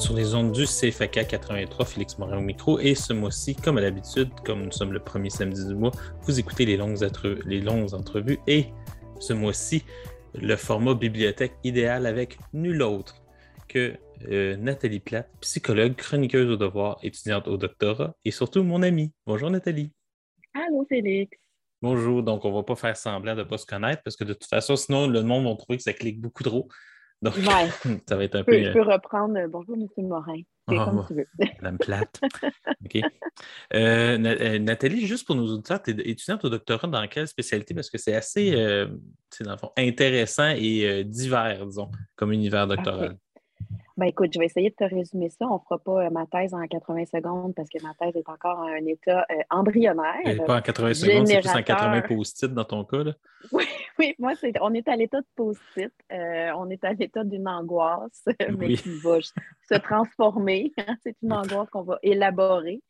Êtes sur les ondes du CFAK 83, Félix Morin au micro. Et ce mois-ci, comme à l'habitude, comme nous sommes le premier samedi du mois, vous écoutez les longues, les longues entrevues. Et ce mois-ci, le format bibliothèque idéal avec nul autre que euh, Nathalie Platt, psychologue, chroniqueuse au devoir, étudiante au doctorat et surtout mon amie. Bonjour Nathalie. Allô, Félix. Bonjour. Donc, on va pas faire semblant de ne pas se connaître parce que de toute façon, sinon, le monde va trouver que ça clique beaucoup trop. Donc, Ouais. ça va être un Je peu. peux, je euh, peux reprendre euh, Bonjour, M. Morin. C'est Ah, comme tu veux. Madame Plate. OK. Euh, Na- Nathalie, juste pour nos auditeurs, tu es étudiante au doctorat dans quelle spécialité? Parce que c'est assez, euh, c'est dans le fond, intéressant et euh, divers, disons, comme univers doctoral. Ben écoute, je vais essayer de te résumer ça. On ne fera pas euh, ma thèse en 80 secondes parce que ma thèse est encore à un état euh, embryonnaire. Et pas en 80 secondes, c'est plus en 80 générateur. post-it dans ton cas. Là. Oui, moi, c'est, on est à l'état de post-it. Euh, on est à l'état d'une angoisse, mais Oui. qui va se transformer. c'est une angoisse qu'on va élaborer.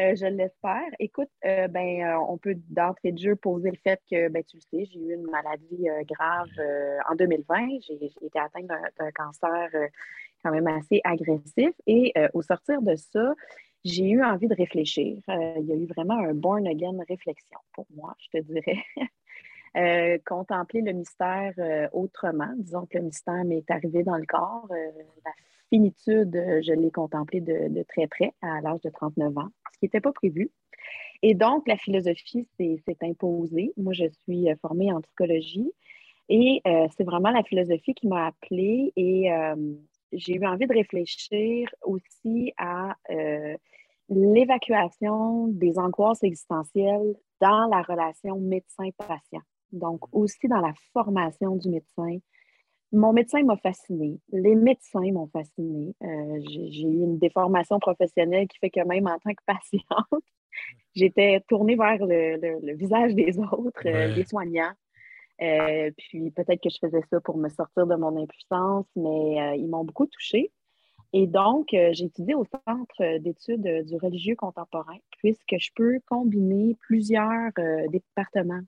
Euh, je l'espère. Écoute, euh, ben, euh, on peut d'entrée de jeu poser le fait que, ben, tu le sais, j'ai eu une maladie grave en 2020. J'ai, j'ai été atteinte d'un, d'un cancer quand même assez agressif. Et euh, au sortir de ça, j'ai eu envie de réfléchir. Euh, il y a eu vraiment un born again réflexion pour moi, je te dirais. Euh, contempler le mystère autrement. Disons que le mystère m'est arrivé dans le corps. La finitude, je l'ai contemplée de, de très près à l'âge de 39 ans, ce qui n'était pas prévu. Et donc, la philosophie s'est imposée. Moi, je suis formée en psychologie et c'est vraiment la philosophie qui m'a appelée et j'ai eu envie de réfléchir aussi à euh, l'évacuation des angoisses existentielles dans la relation médecin-patient. Donc, aussi dans la formation du médecin. Mon médecin m'a fascinée. Les médecins m'ont fascinée. Euh, j'ai eu une déformation professionnelle qui fait que même en tant que patiente, j'étais tournée vers le, le- le visage des autres, euh, Ouais. des soignants. Euh, puis peut-être que je faisais ça pour me sortir de mon impuissance, mais euh, ils m'ont beaucoup touchée. Et donc, euh, j'ai étudié au Centre d'études euh, du religieux contemporain, puisque je peux combiner plusieurs départements.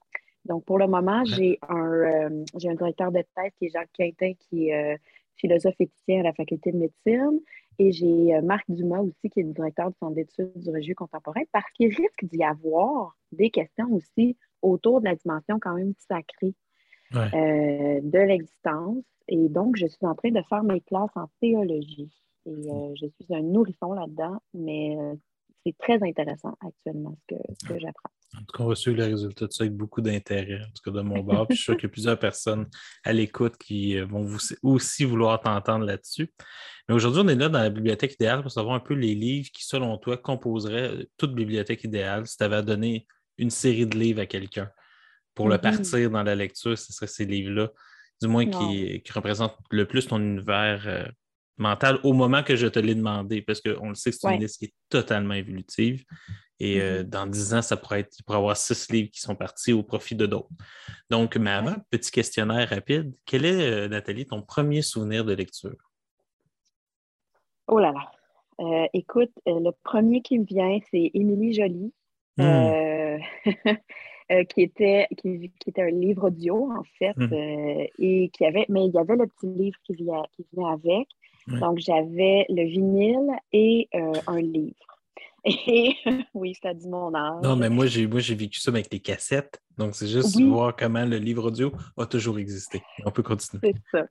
Donc, pour le moment, j'ai un, j'ai un directeur de thèse qui est Jacques Quintin, qui est philosophe éthicien à la faculté de médecine. Et j'ai Marc Dumas aussi, qui est le directeur du Centre d'études du religieux contemporain, parce qu'il risque d'y avoir des questions aussi autour de la dimension quand même sacrée Ouais. euh, de l'existence. Et donc, je suis en train de faire mes classes en théologie. Et euh, je suis un nourrisson là-dedans, mais euh, c'est très intéressant actuellement ce que, ce que j'apprends. En tout cas, on va suivre le résultat de ça avec beaucoup d'intérêt, en tout cas de mon bord. Puis je suis sûr qu'il y a plusieurs personnes à l'écoute qui vont vous aussi vouloir t'entendre là-dessus. Mais aujourd'hui, on est là dans la bibliothèque idéale pour savoir un peu les livres qui, selon toi, composeraient toute bibliothèque idéale. Si tu avais à donner une série de livres à quelqu'un pour le Mhm. partir dans la lecture, ce serait ces livres-là, du moins qui, qui représentent le plus ton univers euh, mental au moment que je te l'ai demandé, parce qu'on le sait que c'est Ouais. une liste qui est totalement évolutive. Et euh, Mhm. dans dix ans, ça pourrait être, il pourrait y avoir six livres qui sont partis au profit de d'autres. Donc, mais avant, petit questionnaire rapide. Quel est, euh, Nathalie, ton premier souvenir de lecture? Oh là là. Euh, écoute, euh, le premier qui me vient, c'est Émilie Hmm. Euh, euh, qui, était, qui, qui était un livre audio, en fait, Mhm. euh, et qui avait, mais il y avait le petit livre qui, vient, qui venait avec. Donc, j'avais le vinyle et euh, un livre. Et oui, ça dit mon âge. Non, mais moi, j'ai moi, j'ai vécu ça avec les cassettes. Donc, c'est juste Oui. voir comment le livre audio a toujours existé. On peut continuer. C'est ça.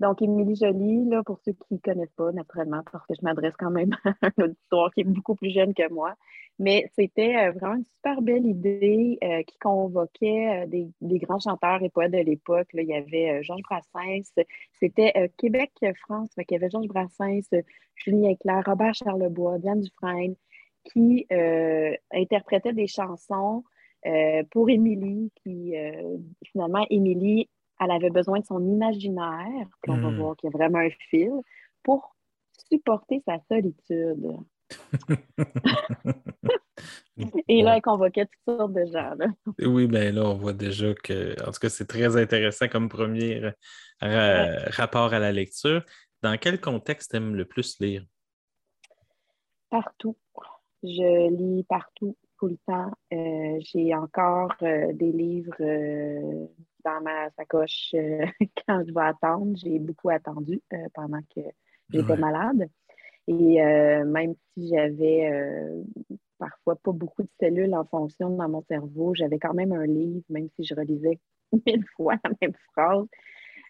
Donc, Émilie Joly, là, pour ceux qui ne connaissent pas, naturellement, parce que je m'adresse quand même à un auditoire qui est beaucoup plus jeune que moi. Mais c'était euh, vraiment une super belle idée euh, qui convoquait euh, des, grands chanteurs et poètes de l'époque. Il y avait Georges Brassens, c'était Québec-France, qu'il y avait Georges Brassens, Julien Clerc, Robert Charlebois, Diane Dufresne, qui interprétaient des chansons pour Émilie, qui finalement, Émilie, elle avait besoin de son imaginaire, puis on va Mm. voir qu'il y a vraiment un fil, pour supporter sa solitude. Et là, elle convoquait toutes sortes de gens. Là. Oui, ben là, on voit déjà que, en tout cas, c'est très intéressant comme premier ra- rapport à la lecture. Dans quel contexte aimes le plus lire? Partout. Je lis partout, tout le temps. Euh, J'ai encore euh, des livres euh, dans ma sacoche euh, quand je vais attendre. J'ai beaucoup attendu euh, pendant que j'étais Ouais. malade. Et euh, même si j'avais parfois pas beaucoup de cellules en fonction dans mon cerveau, j'avais quand même un livre, même si je relisais mille fois la même phrase.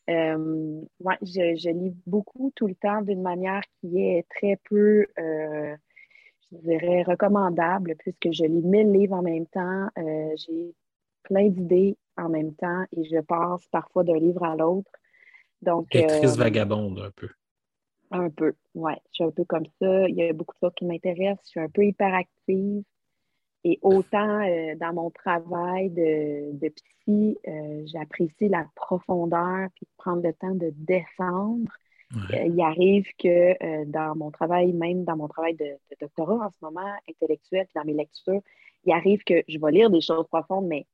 Ouais, je, je lis beaucoup tout le temps d'une manière qui est très peu, je dirais, recommandable, puisque je lis mille livres en même temps. Euh, j'ai plein d'idées en même temps et je passe parfois d'un livre à l'autre. Donc, Lectrice euh, vagabonde, un peu. un peu, ouais. Je suis un peu comme ça. Il y a beaucoup de choses qui m'intéressent. Je suis un peu hyperactive. Et autant euh, dans mon travail de, de psy, euh, j'apprécie la profondeur puis prendre le temps de descendre. Ouais. Euh, il arrive que dans mon travail, même dans mon travail de, de doctorat en ce moment, intellectuel, puis dans mes lectures, il arrive que je vais lire des choses profondes, mais,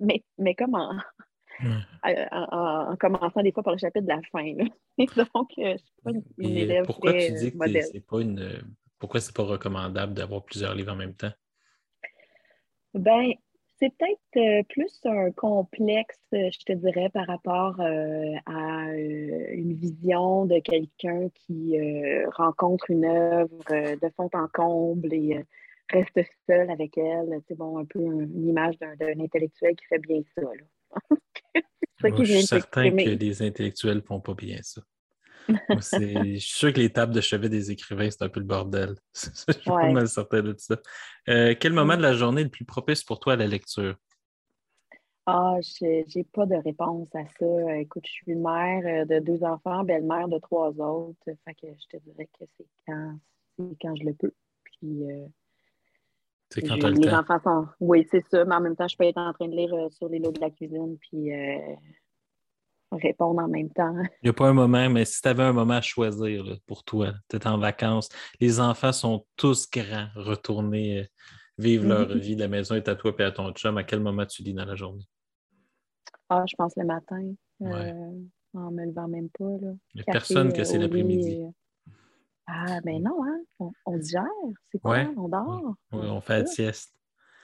mais, mais comme en, Ouais. en, en- en commençant des fois par le chapitre de la fin. là. Donc, euh, je suis pas une, élève pourquoi très, tu dis euh, que t'es- modèle. c'est pas une. Pourquoi c'est pas recommandable d'avoir plusieurs livres en même temps? Ben, c'est peut-être euh, plus un complexe, je te dirais, par rapport euh, à euh, une vision de quelqu'un qui euh, rencontre une œuvre de fond en comble et reste seul avec elle. C'est bon, un peu un- une image d'un d'un intellectuel qui fait bien ça. là. c'est ça Moi, je suis certain que les intellectuels font pas bien ça. Moi, c'est- je suis sûr que les tables de chevet des écrivains, c'est un peu le bordel. je suis pas mal certain de ça. Euh, quel moment Mm. de la journée est le plus propice pour toi à la lecture? Ah, je- j'ai pas de réponse à ça. Écoute, je suis mère euh, de deux enfants, belle-mère de trois autres. Fait que je te dirais que c'est quand, c'est quand je le peux. Puis, euh, C'est quand je- tu as le les temps. enfants sont. Oui, c'est ça, mais en même temps, je peux être en train de lire euh, sur les lots de la cuisine puis euh, répondre en même temps. Il n'y a pas un moment, mais si tu avais un moment à choisir là, pour toi, tu es en vacances, les enfants sont tous grands, retournés euh, vivre leur vie, la maison est à toi et à ton chum, à quel moment tu lis dans la journée? Ah, je pense le matin, Ouais. en me levant même pas. Là. Il n'y a Café, personne que c'est l'après-midi. Ah, ben non, hein? On, on digère, c'est quoi? Ouais. On dort. Ouais, on fait la sieste.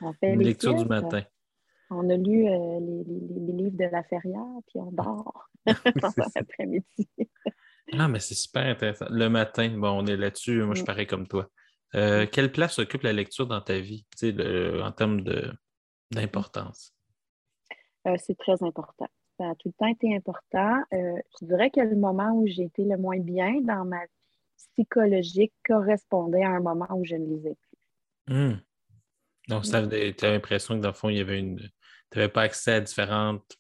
On fait Une lecture du matin. On a lu euh, les, les- les livres de la Ferrière, puis on dort ça. l'après-midi. Ah, mais c'est super intéressant. Le matin, bon, on est là-dessus. Moi, je Mm. pareil comme toi. Euh, quelle place occupe la lecture dans ta vie, tu sais, le- en termes d'importance? Euh, c'est très important. Ça a tout le temps été important. Je dirais que le moment où j'ai été le moins bien dans ma vie psychologique correspondait à un moment où je ne lisais plus. Hmm. Donc, tu avais l'impression que dans le fond, il y avait une. Tu n'avais pas accès à différentes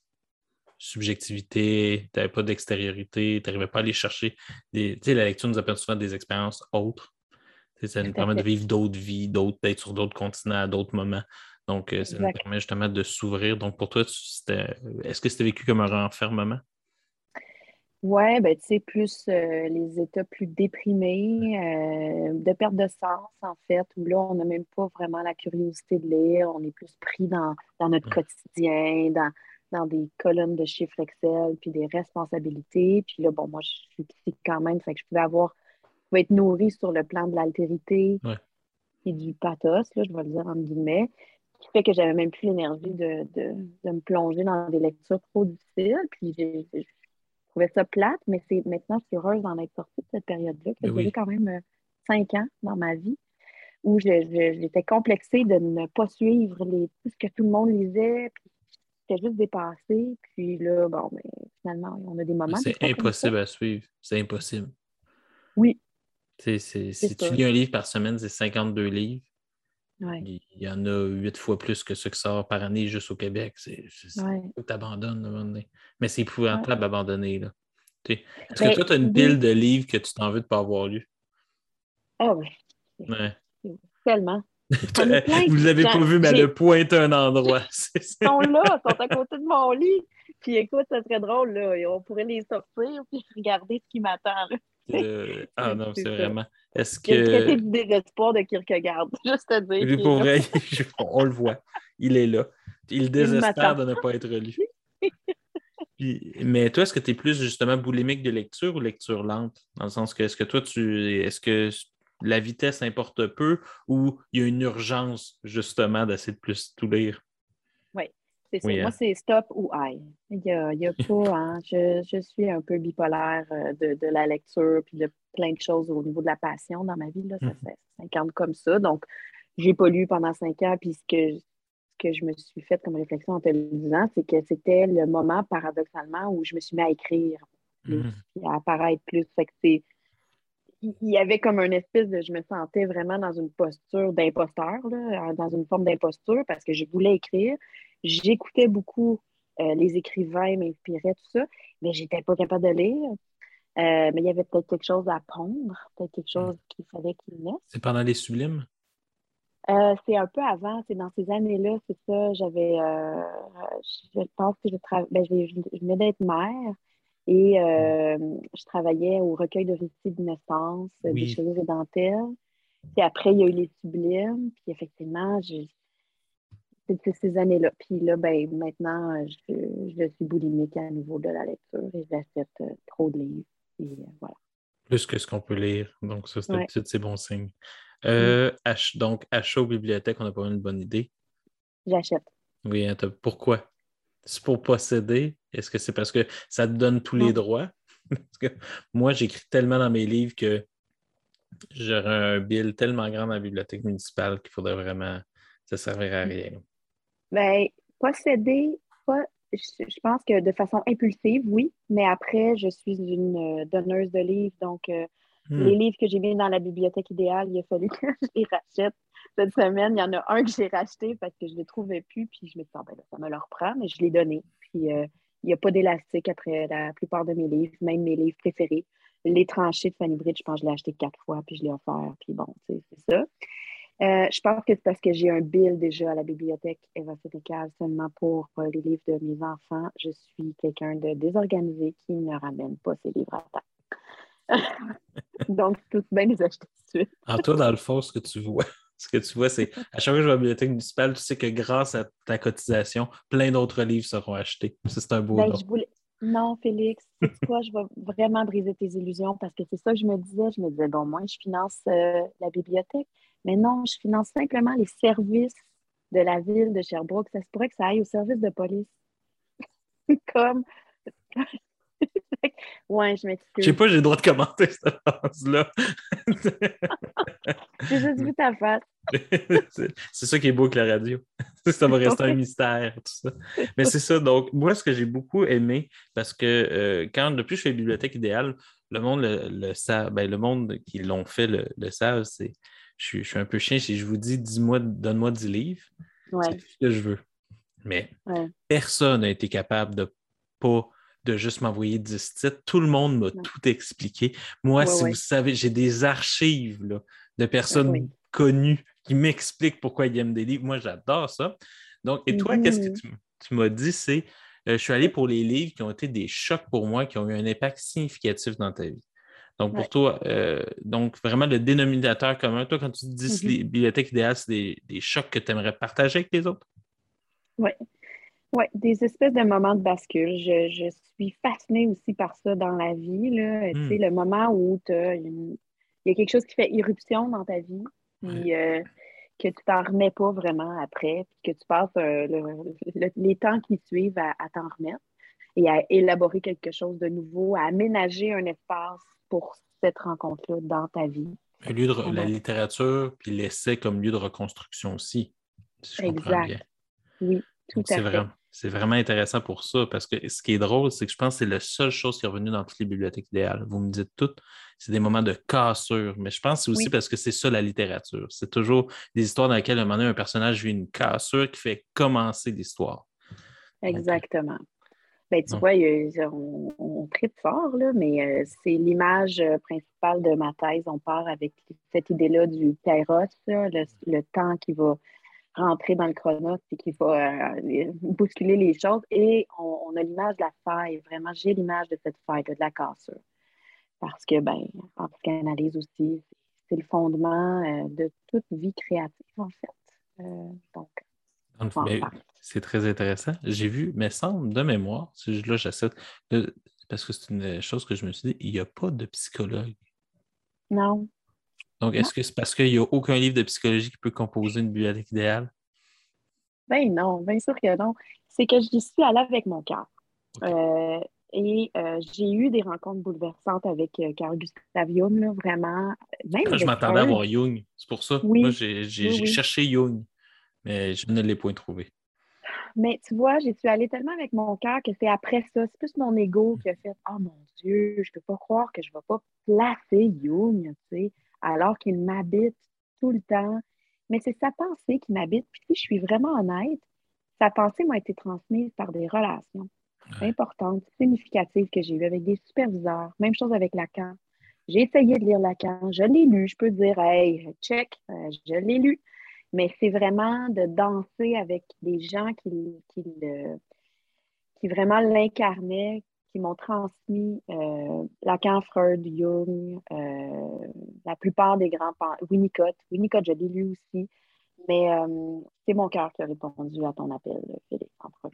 subjectivités, tu n'avais pas d'extériorité, tu n'arrivais pas à aller chercher des. Tu sais, la lecture nous apporte souvent des expériences autres. Ça nous permet de vivre d'autres vies, d'autres, d'être sur d'autres continents à d'autres moments. Donc, euh, ça nous permet justement de s'ouvrir. Donc, pour toi, est-ce que c'était vécu comme un renfermement? Ouais, ben tu sais, plus euh, les états plus déprimés, euh, de perte de sens, en fait, où là, on n'a même pas vraiment la curiosité de lire, on est plus pris dans, dans notre quotidien, dans, dans des colonnes de chiffres Excel, puis des responsabilités. Puis là, bon, moi, je suis psy quand même, fait que je pouvais avoir, je pouvais être nourrie sur le plan de l'altérité Ouais. et du pathos, là, je vais le dire entre guillemets, qui fait que j'avais même plus l'énergie de, de, de me plonger dans des lectures trop difficiles. Puis j'ai trouvais ça plate, mais c'est maintenant, je suis heureuse d'en être sortie de cette période-là, a Mais oui. quand même euh, cinq ans dans ma vie, où je- je- j'étais complexée de ne pas suivre les, tout ce que tout le monde lisait, puis j'étais juste dépassée. Puis là, bon, mais finalement, on a des moments. C'est impossible à suivre. C'est impossible. Oui, si tu lis un livre par semaine, c'est 52 livres. Ouais, Il y en a huit fois plus que ceux qui sortent par année juste au Québec. C'est ouais. abandonnes à un moment donné. Mais c'est épouvantable d'abandonner. là. Est-ce Ben, que toi, tu as une oui. pile de livres que tu t'en veux de ne pas avoir lu? Ah oui, Ouais. tellement. Vous ne l'avez pas vu, mais j'ai- elle pointe un endroit. Ils sont là, ils sont à côté de mon lit. Puis écoute, ça serait drôle, là. On pourrait les sortir puis regarder ce qui m'attend. Ah non, C'est vraiment. Est-ce Il y a le que. désespoir de Kierkegaard, juste à dire. Lui, pour vrai, on le voit. Il est là. Il désespère de ne pas être lu. Puis- mais toi, est-ce que tu es plus justement boulimique de lecture ou lecture lente? Dans le sens que est-ce que toi, tu est-ce que la vitesse importe peu ou il y a une urgence justement d'essayer de plus tout lire? C'est ça. Oui, hein. Moi, c'est stop ou aïe. Il n'y a, il y a pas, hein, je, je suis un peu bipolaire euh, de, de la lecture puis de plein de choses au niveau de la passion dans ma vie. Là, ça Mhm. fait comme ça. Donc, j'ai pas lu pendant cinq ans. Puis ce que, ce que je me suis fait comme réflexion en te le disant, c'est que c'était le moment, paradoxalement, où je me suis mis à écrire puis à apparaître plus. Fait que c'est. Il y avait comme une espèce de. Je me sentais vraiment dans une posture d'imposteur, dans une forme d'imposture, parce que je voulais écrire. J'écoutais beaucoup euh, les écrivains, m'inspiraient, tout ça, mais j'étais pas capable de lire. Euh, mais il y avait peut-être quelque chose à pondre, peut-être quelque chose qu'il fallait qu'il naisse. C'est pendant les sublimes? Euh, c'est un peu avant, c'est dans ces années-là, c'est ça. J'avais, je pense que je, ben, je- je venais d'être mère et euh, je travaillais au recueil de récits de naissance euh, Oui. des cheveux et dentelles. Puis après, il y a eu les sublimes. Puis effectivement, j'ai- c'est ces années-là. Puis là, ben, maintenant, je, je suis boulimique à nouveau de la lecture et j'achète euh, trop de livres. Et voilà. Plus que ce qu'on peut lire. Donc, ça, c'est Ouais. bon signe. Euh, ach- donc, achat aux bibliothèques, on n'a pas une bonne idée. J'achète. Oui, hein, pourquoi? C'est pour posséder? Est-ce que c'est parce que ça te donne tous les droits? Parce que moi, j'écris tellement dans mes livres que j'aurais un bill tellement grand dans la bibliothèque municipale qu'il faudrait vraiment. Ça ne servirait à rien. Ben, posséder, pas, je, je pense que de façon impulsive, oui, mais après, je suis une euh, donneuse de livres, donc euh, Hmm. les livres que j'ai mis dans la bibliothèque idéale, il a fallu que je les rachète. Cette semaine, il y en a un que j'ai racheté parce que je ne les trouvais plus, puis je me dit, Ah, ben ça me le reprend, mais je l'ai donné. Puis euh, il n'y a pas d'élastique après la plupart de mes livres, même mes livres préférés. Les tranchées de Fanny Bridge, je pense que je l'ai acheté quatre fois, puis je l'ai offert, puis bon, tu sais, c'est ça. Euh, je pense que c'est parce que j'ai un bill déjà à la bibliothèque Eva Sénécal seulement pour euh, les livres de mes enfants. Je suis quelqu'un de désorganisé qui ne ramène pas ses livres à temps. Donc, tout bien les acheter tout de suite. En toi, dans le fond, ce que tu vois, ce que tu vois, c'est à chaque fois que je vais à la bibliothèque municipale, tu sais que grâce à ta cotisation, plein d'autres livres seront achetés. Ça, c'est un beau Ben, nom. je voulais... Non, Félix, sais quoi, je vais vraiment briser tes illusions parce que c'est ça que je me disais. Je me disais, bon, moi, je finance euh, la bibliothèque, mais non, je finance simplement les services de la ville de Sherbrooke. Ça se pourrait que ça aille au service de police. Comme. ouais, je Je m'excuse. sais pas, j'ai le droit de commenter cette phrase-là. J'ai juste vu ta face. c'est ça qui est beau avec la radio. ça va rester un mystère, tout ça. Mais c'est ça. Donc, moi, ce que j'ai beaucoup aimé, parce que euh, quand depuis que je fais bibliothèque idéale, le monde le, le savent, ben, le monde qui l'ont fait le, le savent, c'est je suis, je suis un peu chien. Si je vous dis, dis-moi, donne-moi 10 livres, Ouais, c'est ce que je veux. Mais ouais. personne n'a été capable de pas de juste m'envoyer 10 titres. Tout le monde m'a Ouais. tout expliqué. Moi, Ouais, si vous savez, j'ai des archives là, de personnes Oui. connues qui m'expliquent pourquoi ils aiment des livres. Moi, j'adore ça. Donc, et toi, qu'est-ce que Mhm. tu, m'as dit? C'est euh, je suis allé pour les livres qui ont été des chocs pour moi, qui ont eu un impact significatif dans ta vie. Donc, pour Ouais. toi, euh, donc vraiment le dénominateur commun, toi, quand tu dis Mhm. les bibliothèques idéales, c'est des, des chocs que tu aimerais partager avec les autres? Oui, des espèces de moments de bascule. Je, je suis fascinée aussi par ça dans la vie. Là. Tu sais, le moment où il y a quelque chose qui fait irruption dans ta vie, puis euh, que tu t'en remets pas vraiment après, puis que tu passes euh, le- le- les temps qui suivent à, à t'en remettre et à élaborer quelque chose de nouveau, à aménager un espace pour cette rencontre-là dans ta vie. Un lieu de la littérature, puis l'essai comme lieu de reconstruction aussi, si je comprends Exact. bien. Oui, tout à c'est fait. vraiment, c'est vraiment intéressant pour ça, parce que ce qui est drôle, c'est que je pense que c'est la seule chose qui est revenue dans toutes les bibliothèques idéales. Vous me dites toutes, c'est des moments de cassure, mais je pense que c'est aussi Oui. parce que c'est ça la littérature. C'est toujours des histoires dans lesquelles, à un moment donné, un personnage vit une cassure qui fait commencer l'histoire. Exactement. Ben, tu vois, on, on tripe fort, là, mais euh, c'est l'image euh, principale de ma thèse. On part avec cette idée-là du kairos, là, le, le temps qui va rentrer dans le chronos et qui va euh, bousculer les choses. Et on, on a l'image de la faille. Vraiment, j'ai l'image de cette faille, de la cassure. parce que, ben, en psychanalyse aussi, c'est le fondement euh, de toute vie créative, en fait. Euh, donc, c'est très intéressant. J'ai vu, mais semble de mémoire, là j'essaie, parce que c'est une chose que je me suis dit, il n'y a pas de psychologue. Non. Donc, est-ce que c'est parce qu'il n'y a aucun livre de psychologie qui peut composer une bibliothèque idéale? Ben non, bien sûr que non. C'est que j'y suis allée avec mon cœur. Euh, et euh, j'ai eu des rencontres bouleversantes avec euh, Carl Gustav Jung, vraiment. Même je m'attendais à voir Jung, c'est pour ça. Moi, j'ai cherché Jung, mais je ne l'ai point trouvé. Mais tu vois, j'y suis allée tellement avec mon cœur que c'est après ça, c'est plus mon ego qui a fait Oh mon Dieu, je ne peux pas croire que je ne vais pas placer Jung, tu sais, alors qu'il m'habite tout le temps. Mais c'est sa pensée qui m'habite. Puis si je suis vraiment honnête, sa pensée m'a été transmise par des relations importantes, significatives que j'ai eues avec des superviseurs. Même chose avec Lacan. J'ai essayé de lire Lacan, je l'ai lu, je peux dire, hey, check, euh, je l'ai lu. Mais c'est vraiment de danser avec des gens qui, qui, qui vraiment l'incarnaient, qui m'ont transmis euh, Lacan, Freud, Jung, euh, la plupart des grands Winnicott. Winnicott, je l'ai lu aussi. Mais euh, c'est mon cœur qui a répondu à ton appel, Philippe.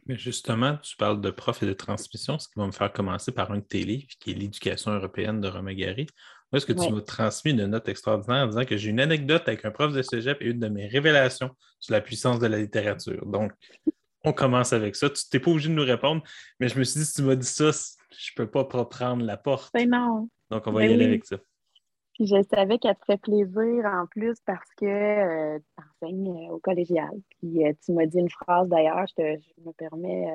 Mais justement, tu parles de prof et de transmission, ce qui va me faire commencer par un de tes livres, qui est L'éducation européenne de Romain Gary. Où est-ce que tu m'as transmis une note extraordinaire en disant que j'ai une anecdote avec un prof de cégep et une de mes révélations sur la puissance de la littérature. Donc, on commence avec ça. Tu n'es pas obligé de nous répondre, mais je me suis dit, si tu m'as dit ça, je ne peux pas prendre la porte. Ben non. Donc, on va y ben aller avec ça. Puis je savais qu'elle te ferait plaisir en plus parce que euh, tu enseignes euh, au collégial. Puis euh, tu m'as dit une phrase d'ailleurs, je, me permets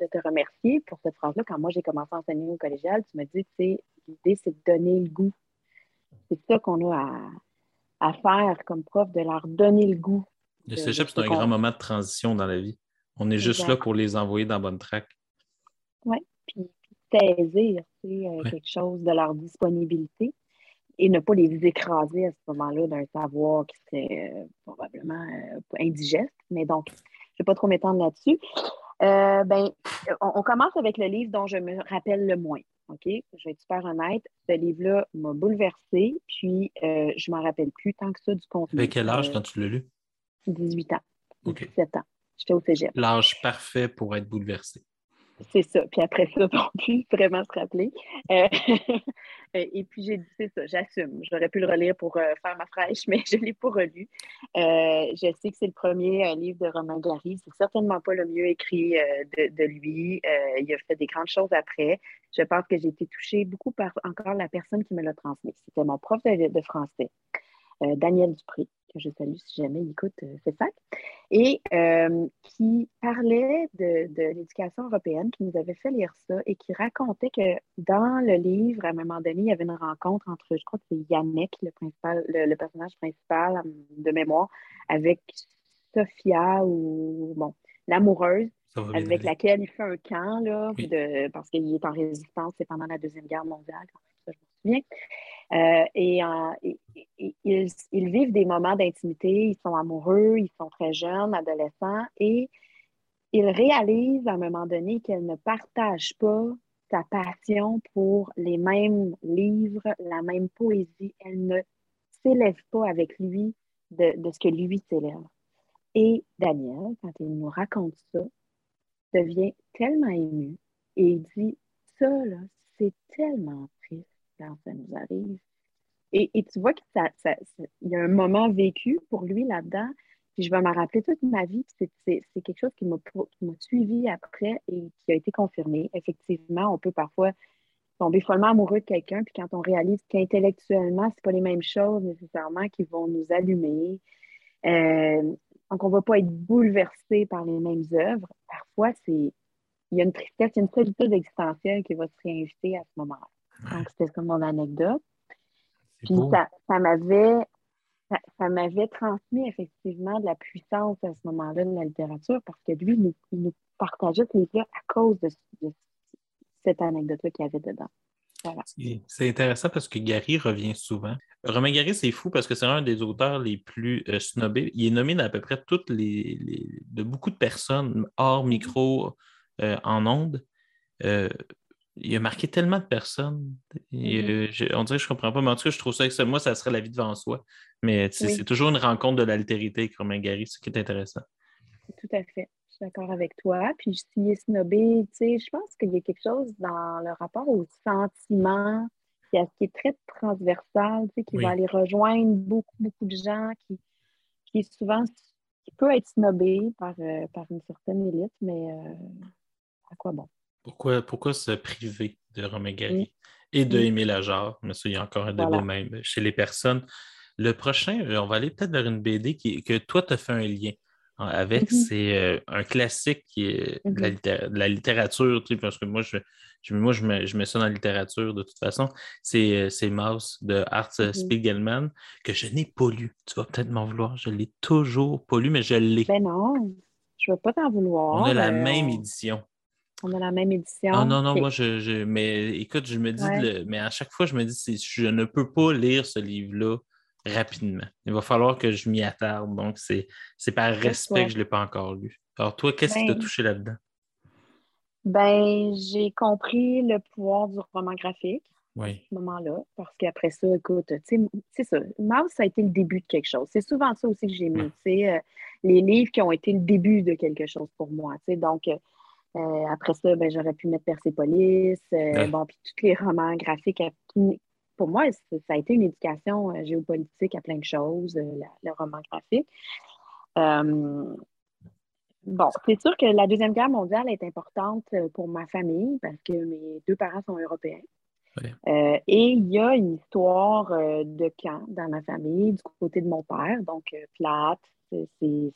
de te remercier pour cette phrase-là. Quand moi j'ai commencé à enseigner au collégial, tu m'as dit, tu sais, l'idée c'est de donner le goût. C'est ça qu'on a à, faire comme prof, de leur donner le goût. Le cégep, c'est un grand moment de transition dans la vie. On est juste là pour les envoyer dans bonne track. Oui, puis, saisir quelque chose de leur disponibilité et ne pas les écraser à ce moment-là d'un savoir qui serait euh, probablement euh, indigeste. Mais donc, je ne vais pas trop m'étendre là-dessus. Euh, ben, on, commence avec le livre dont je me rappelle le moins. OK? Je vais être super honnête. Ce livre-là m'a bouleversée, puis je ne m'en rappelle plus tant que ça du contenu. Avec quel âge quand tu l'as lu? 18 ans. 17 ans. J'étais au cégep. L'âge parfait pour être bouleversé. C'est ça. Puis après ça, on peut vraiment se rappeler. Euh, et puis j'ai dit, c'est ça, j'assume. J'aurais pu le relire pour euh, faire ma fraîche, mais je ne l'ai pas relu. Euh, je sais que c'est le premier livre de Romain Gary. C'est certainement pas le mieux écrit de, lui. il a fait des grandes choses après. Je pense que j'ai été touchée beaucoup par encore la personne qui me l'a transmis. C'était mon prof de français. Euh, Daniel Dupré, que je salue si jamais il écoute euh, c'est ça, et euh, qui parlait de, l'éducation européenne, qui nous avait fait lire ça et qui racontait que dans le livre, à un moment donné, il y avait une rencontre entre, je crois que c'est Yannick, le, principal, le, personnage principal de mémoire, avec Sophia ou, bon, l'amoureuse avec laquelle il fait un camp, là, parce qu'il est en résistance, c'est pendant la Deuxième Guerre mondiale, ça, je Euh, et, ils, vivent des moments d'intimité, ils sont amoureux, ils sont très jeunes, adolescents, et ils réalisent à un moment donné qu'elle ne partage pas sa passion pour les mêmes livres, la même poésie. Elle ne s'élève pas avec lui de, de ce que lui s'élève. Et Daniel, quand il nous raconte ça, devient tellement ému et il dit Ça, là, c'est tellement quand ça nous arrive. Et, tu vois qu'il y a un moment vécu pour lui là-dedans, puis je vais m'en rappeler toute ma vie. C'est quelque chose qui m'a suivi après et qui a été confirmé. Effectivement, on peut parfois tomber follement amoureux de quelqu'un, puis quand on réalise qu'intellectuellement, ce pas les mêmes choses nécessairement qui vont nous allumer. Euh, donc, on ne va pas être bouleversé par les mêmes œuvres. Parfois, c'est il y a une tristesse, une solitude existentielle qui va se réinviter à ce moment-là. Donc, c'était comme mon anecdote. Puis ça, ça m'avait ça, m'avait transmis effectivement de la puissance à ce moment-là de la littérature parce que lui, il nous, partageait ce livre à cause de, cette anecdote-là qu'il y avait dedans. C'est intéressant parce que Gary revient souvent. Romain Gary, c'est fou parce que c'est un des auteurs les plus euh, snobés. Il est nommé dans à peu près toutes les, de beaucoup de personnes hors micro euh, en ondes. Euh, il a marqué tellement de personnes. Et, je- on dirait que je comprends pas, mais en tout cas, je trouve ça que moi, ça serait la vie devant soi. Mais Oui. c'est toujours une rencontre de l'altérité avec Romain Gary, ce qui est intéressant. Tout à fait. Je suis d'accord avec toi. Puis s'il est snobé, tu sais, je pense qu'il y a quelque chose dans le rapport au sentiment qui, est- qui est très transversal, tu sais, qui Oui. va aller rejoindre beaucoup, beaucoup de gens, qui, qui est souvent qui peut être snobé par, euh, par une certaine élite, mais euh, à quoi bon? Pourquoi, pourquoi se priver de Romain Gary et de. Aimé Lajarre? Mais ça, il y a encore un débat Voilà. même chez les personnes. Le prochain, euh, on va aller peut-être vers une BD qui, que toi, tu as fait un lien hein, avec. Mhm. C'est euh, un classique qui est de, la Mhm. de la littérature, tu sais, parce que moi, je, je- moi je, mets, je mets ça dans la littérature de toute façon. C'est euh, Maus de Art Mhm. Spiegelman que je n'ai pas lu. Tu vas peut-être m'en vouloir. Je l'ai toujours pas lu, mais je l'ai. Ben non, je ne veux pas t'en vouloir. on a la Euh, même on- édition. On a la même édition. Ah non, non, moi, je, je- Mais écoute, je me dis, Ouais. le- mais à chaque fois, je me dis, je ne peux pas lire ce livre-là rapidement. Il va falloir que je m'y attarde. Donc, c'est par respect toi. que je ne l'ai pas encore lu. Alors, toi, qu'est-ce qui t'a Ben- touché là-dedans? Ben, j'ai compris le pouvoir du roman graphique. Oui. ce moment-là, parce qu'après ça, écoute, tu sais, c'est ça, Mouse, ça a été le début de quelque chose. C'est souvent ça aussi que j'ai mis, sais, euh, les livres qui ont été le début de quelque chose pour moi, tu sais, donc euh, après ça, ben, j'aurais pu mettre Persépolis, euh, Ouais. bon, puis tous les romans graphiques, à- pour moi, ça a été une éducation euh, géopolitique à plein de choses, la- le roman graphique. Bon, c'est sûr que la Deuxième Guerre mondiale est importante pour ma famille parce que mes deux parents sont européens. Ouais. Et il y a une histoire de camp dans ma famille du côté de mon père. Donc, Plaat, c'est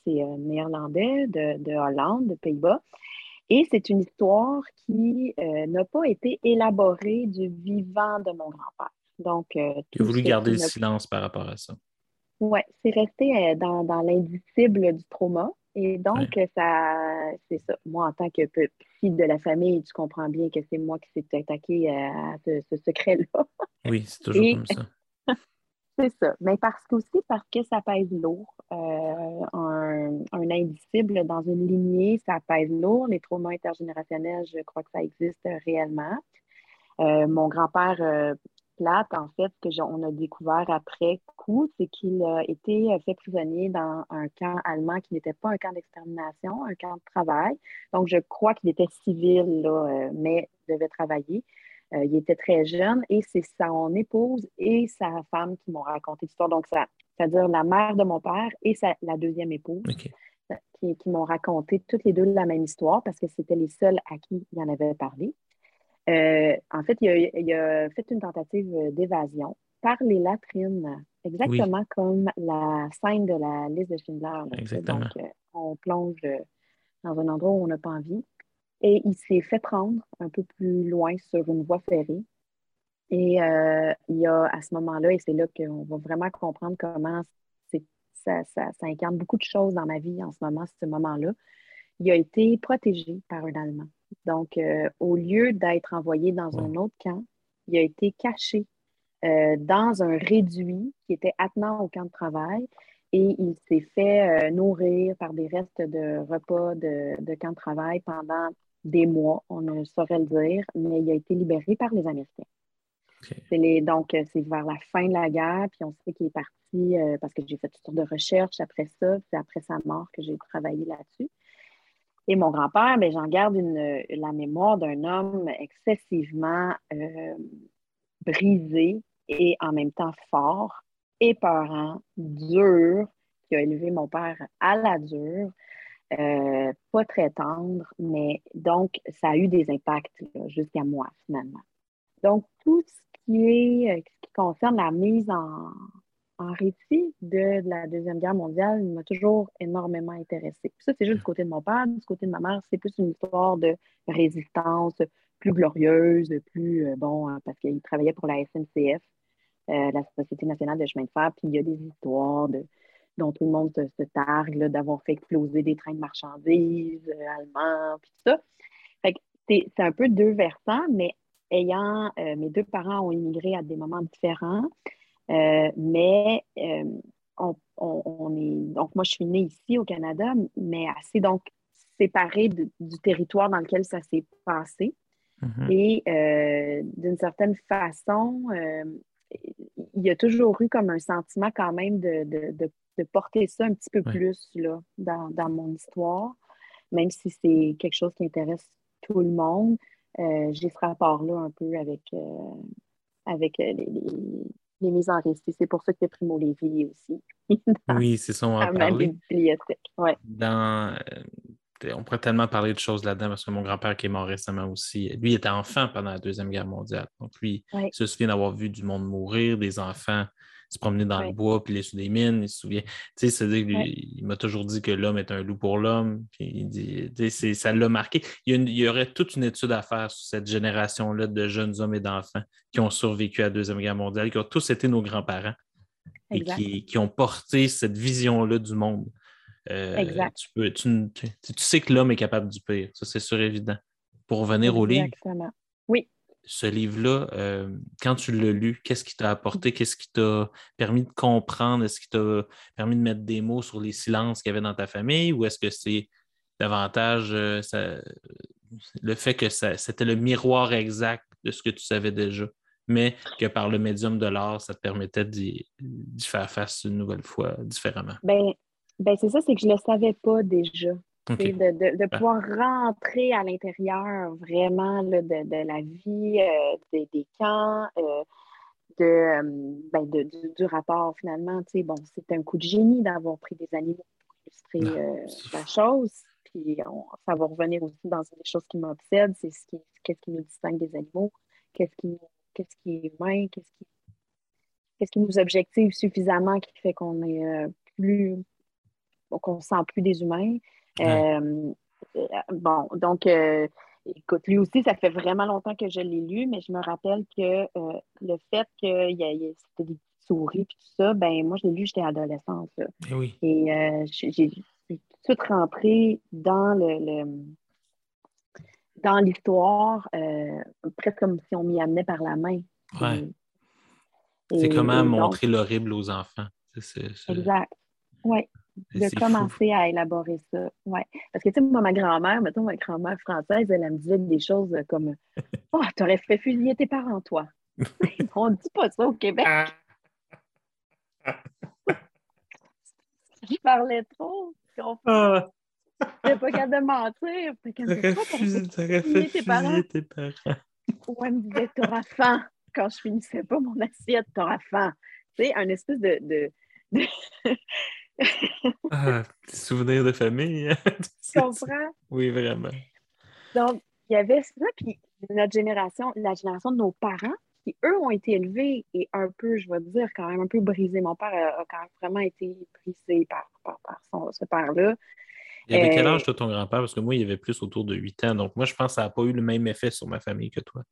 néerlandais de, de Hollande, de Pays-Bas. Et c'est une histoire qui euh, n'a pas été élaborée du vivant de mon grand-père. Donc, euh, Tu as voulu garder le silence par rapport à ça. oui, c'est resté euh, dans, dans l'indicible du trauma. Et donc, ça, c'est ça. Moi, en tant que pe- fille de la famille, tu comprends bien que c'est moi qui s'est attaqué à ce, ce secret-là. Oui, c'est toujours Et- comme ça. C'est ça. Mais parce que aussi parce que ça pèse lourd. Euh, un, un indicible dans une lignée, ça pèse lourd. Les traumas intergénérationnels, je crois que ça existe réellement. Euh, mon grand-père euh, Platt, en fait, que on a découvert après coup, c'est qu'il a été euh, fait prisonnier dans un camp allemand qui n'était pas un camp d'extermination, un camp de travail. Donc, je crois qu'il était civil, là, mais devait travailler. Euh, il était très jeune et c'est son épouse et sa femme qui m'ont raconté l'histoire. Donc, ça, c'est-à-dire la mère de mon père et sa- la deuxième épouse qui, qui m'ont raconté toutes les deux la même histoire parce que c'était les seuls à qui il en avait parlé. Euh, en fait, il a, il a fait une tentative d'évasion par les latrines, exactement comme la scène de la liste de Schindler. là. Exactement. Donc, euh, on plonge dans un endroit où on n'a pas envie. Et il s'est fait prendre un peu plus loin sur une voie ferrée. Et euh, il y a à ce moment-là, et c'est là qu'on va vraiment comprendre comment ça, ça, ça incarne beaucoup de choses dans ma vie en ce moment, ce moment-là. Il a été protégé par un Allemand. Donc, euh, au lieu d'être envoyé dans un autre camp, il a été caché euh, dans un réduit qui était attenant au camp de travail et il s'est fait euh, nourrir par des restes de repas de, de camp de travail pendant des mois, on ne saurait le dire, mais il a été libéré par les Américains. Les, donc, euh, c'est vers la fin de la guerre, puis on sait qu'il est parti euh, parce que j'ai fait toutes sortes de recherches après ça, c'est après sa mort que j'ai travaillé là-dessus. Et mon grand-père, ben, j'en garde une, la mémoire d'un homme excessivement euh, brisé et en même temps fort, épeurant, dur, qui a élevé mon père à la dure, euh, pas très tendre, mais donc ça a eu des impacts jusqu'à moi finalement. Donc tout ce qui est, euh, ce qui concerne la mise en, récit de, la Deuxième Guerre mondiale m'a toujours énormément intéressée. Ça, c'est juste du côté de mon père. Du côté de ma mère, c'est plus une histoire de résistance plus glorieuse, plus, euh, bon, hein, parce qu'il travaillait pour la SNCF, la Société nationale de chemin de fer, puis il y a des histoires de, dont tout le monde se, se targue d'avoir fait exploser des trains de marchandises euh, allemands, puis tout ça. Fait que c'est un peu deux versants, mais ayant, euh, mes deux parents ont immigré à des moments différents, euh, mais on, on- on est. Donc, moi, je suis née ici au Canada, mais assez donc séparée de- du territoire dans lequel ça s'est passé. Mhm. Et d'une certaine façon, il y a toujours eu comme un sentiment quand même de, de- de- de porter ça un petit peu plus là, dans, dans mon histoire, même si c'est quelque chose qui intéresse tout le monde. Euh, j'ai ce rapport-là un peu avec, euh, avec euh, les, les- les mises en récit. C'est pour ça que Primo Levi aussi Oui, c'est ça, on va parler. bibliothèque. Ouais. Dans, euh, on pourrait tellement parler de choses là-dedans parce que mon grand-père qui est mort récemment aussi, lui était enfant pendant la Deuxième Guerre mondiale. Donc lui, Ouais. il se souvient d'avoir vu du monde mourir, des enfants se promener dans le bois, puis les sous des mines, il se souvient. Tu sais, c'est-à-dire il m'a toujours dit que l'homme est un loup pour l'homme. Puis il dit, tu sais, c'est- ça l'a marqué. Il y, une- il y aurait toute une étude à faire sur cette génération-là de jeunes hommes et d'enfants qui ont survécu à la Deuxième Guerre mondiale, qui ont tous été nos grands-parents et qui, qui ont porté cette vision-là du monde. Euh, Exact. Tu, peux, tu, tu- tu sais que l'homme est capable du pire, ça c'est sûr évident. Pour revenir au livre, Exactement. Oui. Ce livre-là, euh, quand tu l'as lu, qu'est-ce qui t'a apporté? Qu'est-ce qui t'a permis de comprendre? Est-ce qui t'a permis de mettre des mots sur les silences qu'il y avait dans ta famille? Ou est-ce que c'est davantage euh, le fait que c'était le miroir exact de ce que tu savais déjà, mais que par le médium de l'art, ça te permettait d'y d'y faire face une nouvelle fois différemment? Ben, ben c'est ça, c'est que je ne le savais pas déjà. De, de- de Ah. pouvoir rentrer à l'intérieur vraiment là, de, de la vie, euh, des, des camps, euh, de, euh, ben, de- du, du rapport finalement. Bon, c'est un coup de génie d'avoir pris des animaux pour illustrer euh, la chose. Puis on- ça va revenir aussi dans une des choses qui m'obsède, c'est ce qui, qu'est-ce qui nous distingue des animaux, qu'est-ce qui, qu'est-ce qui est humain, qu'est-ce qui, qu'est-ce qui nous objective suffisamment qui fait qu'on est plus, qu'on se sent plus des humains. Ouais. Euh, euh, bon, donc, euh, écoute, lui aussi, ça fait vraiment longtemps que je l'ai lu, mais je me rappelle que le fait que il y a- il y a- c'était des petites souris et tout ça, ben moi, je l'ai lu, j'étais adolescente. là. Eh oui. Et j'ai tout de suite rentrée dans le, le- dans l'histoire, euh, presque comme si on m'y amenait par la main. Ouais. C'est comment montrer l'horrible aux enfants. Exact. Oui, de fou. commencer à élaborer ça. Ouais. Parce que, tu sais, moi, ma grand-mère, mettons, ma grand-mère française, elle, elle me disait des choses comme Oh, t'aurais fait fusiller tes parents, toi. On ne dit pas ça au Québec. Je parlais trop. Ah, J'étais pas capable de mentir. T'aurais fait fusiller tes parents? fusiller tes parents. Ou elle me disait T'auras faim. Quand je finissais pas mon assiette, t'auras faim. Tu sais, un espèce de. de... de- Ah, des souvenirs de famille. hein? tu comprends? oui, vraiment. Donc, il y avait ça, puis notre génération, la génération de nos parents, qui, eux, ont été élevés et un peu, je vais dire, quand même un peu brisés. Mon père a, a quand même vraiment été brisé par, par, par son, ce père-là. Il avait quel Euh, âge, toi, ton grand-père? Parce que moi, il avait plus autour de 8 ans. Donc, moi, je pense que ça n'a pas eu le même effet sur ma famille que toi.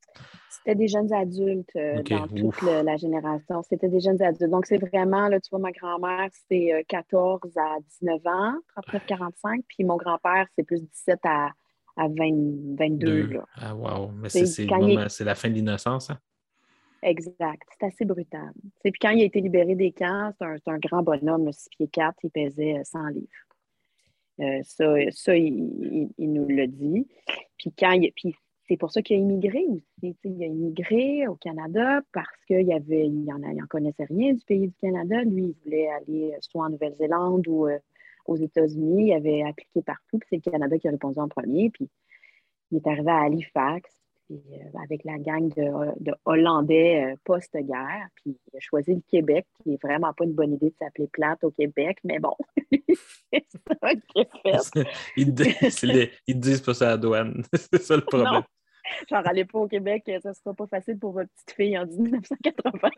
C'était des jeunes adultes euh, dans toute le- la génération. C'était des jeunes adultes. Donc, c'est vraiment, là, tu vois, ma grand-mère, c'est euh, 14 à 19 ans, 39-45, puis mon grand-père, c'est plus 17 à, à 20, 22. Deux. Là. Ah, wow. Mais C'est il la fin de l'innocence. hein? Exact. C'est assez brutal. Puis quand il a été libéré des camps, c'est un, un grand bonhomme, 6 pieds 4, il pesait euh, 100 livres. Euh, ça, il, nous l'a dit. Puis, c'est pour ça qu'il a immigré aussi. Il a immigré au Canada parce qu'il y avait, il en connaissait rien du pays du Canada. Lui, il voulait aller euh, soit en Nouvelle-Zélande ou euh, aux États-Unis. Il avait appliqué partout. Puis c'est le Canada qui a répondu en premier. Puis il est arrivé à Halifax puis, euh, avec la gang de, de Hollandais euh, post-guerre. Puis il a choisi le Québec, qui est vraiment pas une bonne idée de s'appeler plate au Québec, mais bon, c'est ça fait. ils, disent pas ça à la douane. c'est ça le problème. Non. Genre, allez pas au Québec, ça sera pas facile pour votre petite fille en 1980.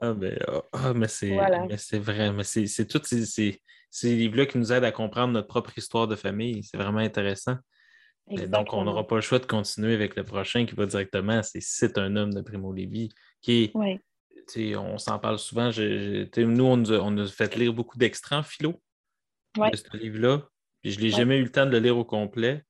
Ah, ben, ah, ah, mais c'est Voilà. vrai. Mais c'est c'est tous ces, ces- ces livres-là qui nous aident à comprendre notre propre histoire de famille. C'est vraiment intéressant. Donc, on n'aura pas le choix de continuer avec le prochain qui va directement, c'est C'est un homme de Primo Levi, qui est, sais, on s'en parle souvent. je- je- nous, on nous, a, on nous a fait lire beaucoup d'extraits en philo Ouais. de ce livre-là. Puis je n'ai Ouais. jamais eu le temps de le lire au complet.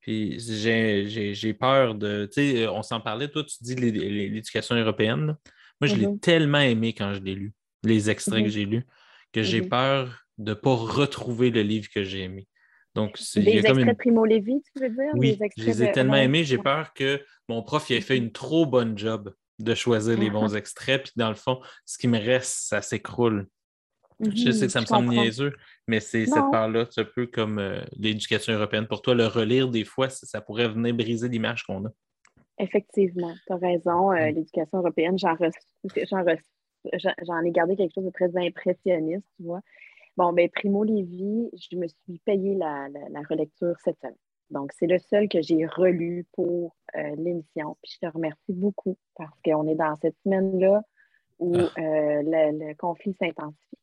Puis j'ai- peur de. Tu sais, on s'en parlait, toi, tu dis l'é- l'é- l'éducation européenne. là. Moi, je l'ai Mhm. tellement aimé quand je l'ai lu, les extraits que j'ai lus, que j'ai Mhm. peur de ne pas retrouver le livre que j'ai aimé. Donc, c'est- Des extraits comme une- de Primo Levi, tu veux dire? Oui, Des je les ai tellement aimés, j'ai peur que mon prof il ait fait une trop bonne job de choisir les bons extraits, puis dans le fond, ce qui me reste, ça s'écroule. Je sais Mhm, que ça me semble comprends. niaiseux, mais c'est cette part-là, c'est un peu comme euh, l'éducation européenne. Pour toi, le relire, des fois, ça, ça pourrait venir briser l'image qu'on a. Effectivement, tu as raison. euh, Mm. L'éducation européenne, j'en re- j'en re- j'en- j'en ai gardé quelque chose de très impressionniste, tu vois. Bon, ben Primo Levi, je me suis payé la, la- la relecture cette semaine. Donc, c'est le seul que j'ai relu pour euh, l'émission. Puis je te remercie beaucoup parce qu'on est dans cette semaine-là où Ah. euh, le, le conflit s'intensifie.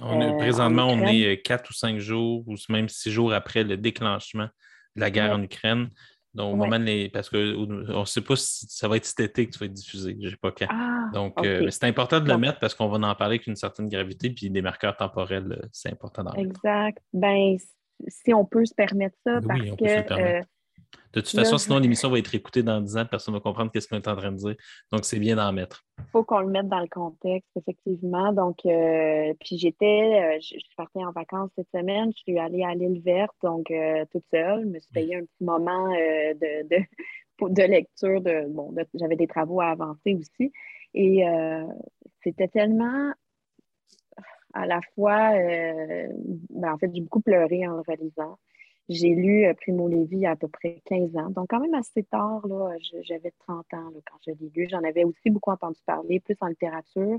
On est- Euh, présentement, en on est euh, quatre ou cinq jours, ou même six jours après le déclenchement de la guerre Ouais. en Ukraine. Donc, au Ouais. moment de les- Parce qu'on ne sait pas si ça va être cet été que tu vas être diffusé. Je ne sais pas quand. Ah, Donc, euh, mais c'est important de le mettre parce qu'on va en parler avec une certaine gravité, puis des marqueurs temporels, euh, c'est important d'en. Exact. Ben, si on peut se permettre ça, Oui, parce on peut se le que permettre. euh, De toute façon, sinon, l'émission va être écoutée dans 10 ans, personne ne va comprendre qu'est-ce qu'on est en train de dire. Donc, c'est bien d'en mettre. faut qu'on le mette dans le contexte, effectivement. Donc, euh, puis j'étais, euh, je, je suis partie en vacances cette semaine, je suis allée à l'île verte, donc euh, toute seule. Je me suis payé un petit moment de, de, de lecture. De, bon, de- j'avais des travaux à avancer aussi. Et c'était tellement à la fois, ben, en fait, j'ai beaucoup pleuré en le relisant. J'ai lu euh, Primo Levi il y a à peu près 15 ans, donc quand même assez tard, là, j'avais 30 ans là, quand je l'ai lu. J'en avais aussi beaucoup entendu parler, plus en littérature.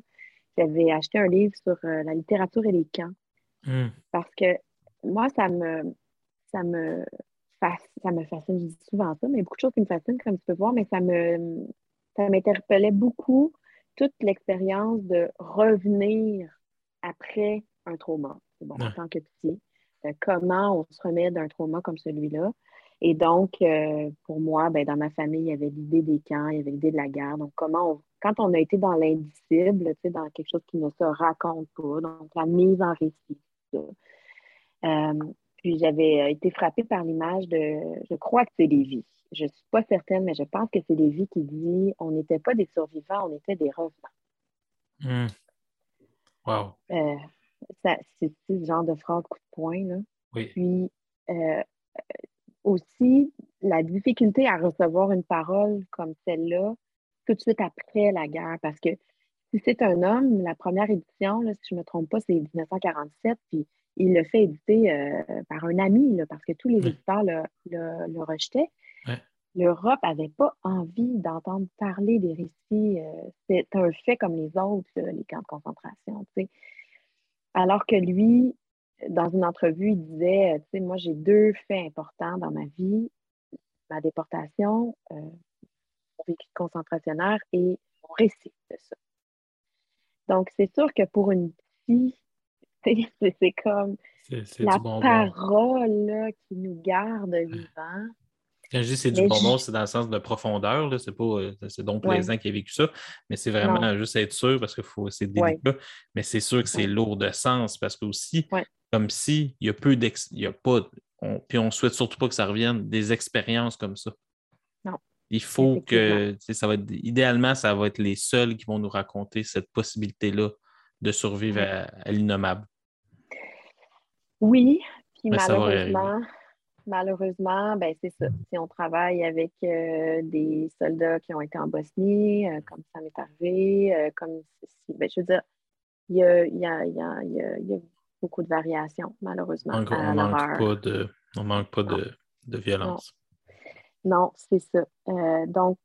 J'avais acheté un livre sur euh, la littérature et les camps Hum. parce que moi, ça me, ça me, ça me fascine. Je dis souvent ça, mais il y a beaucoup de choses qui me fascinent, comme tu peux voir, mais ça me, ça m'interpellait beaucoup toute l'expérience de revenir après un trauma. C'est bon, en Ouais. tant que petit, comment on se remet d'un trauma comme celui-là. Et donc, euh, pour moi, ben, dans ma famille, il y avait l'idée des camps, il y avait l'idée de la guerre. Donc, comment on, quand on a été dans l'indicible, tu sais, dans quelque chose qui ne se raconte pas, donc la mise en récit, ça. Euh, puis j'avais euh, été frappée par l'image de, je crois que c'est Lévi. Je ne suis pas certaine, mais je pense que c'est Lévi qui dit on n'était pas des survivants, on était des revenants. Hum. Wow. Euh, c'est ce genre de phrase coup de poing. Là. Oui. Puis euh, aussi, la difficulté à recevoir une parole comme celle-là tout de suite après la guerre, parce que si c'est un homme, la première édition, là, si je ne me trompe pas, c'est 1947, puis il le fait éditer euh, par un ami, là, parce que tous les Oui. éditeurs le, le- le rejetaient. L'Europe n'avait pas envie d'entendre parler des récits. euh, c'est un fait comme les autres, là, les camps de concentration. Alors que lui, dans une entrevue, il disait, euh, tu sais, moi j'ai deux faits importants dans ma vie, ma déportation, euh, mon vécu concentrationnaire et mon récit de ça. Donc, c'est sûr que pour une fille, tu sais, c'est comme la parole là, qui nous garde vivants. Quand je dis c'est du Mais bonbon, c'est dans le sens de profondeur. là. C'est pas euh, c'est donc Ouais. plaisant qui a vécu ça, mais c'est vraiment Non. juste être sûr parce que faut, c'est Ouais. délicat. Mais c'est sûr que c'est Ouais. lourd de sens parce que aussi, Ouais. comme si il y a peu d'ex. Il y a pas. on- puis on souhaite surtout pas que ça revienne, des expériences comme ça. Non. Il faut que. Ça va être, idéalement, ça va être les seuls qui vont nous raconter cette possibilité-là de survivre Ouais. à, à l'innommable. Oui, puis Mais ça va malheureusement, malheureusement, ben c'est ça. Si on travaille avec euh, des soldats qui ont été en Bosnie, euh, comme ça m'est arrivé, euh, comme si, ben, je veux dire, il y a, il y a- il y a- il y a- il y a beaucoup de variations, malheureusement, on manque l'horreur. pas de, on manque pas de, de violence. Non, c'est ça. Donc,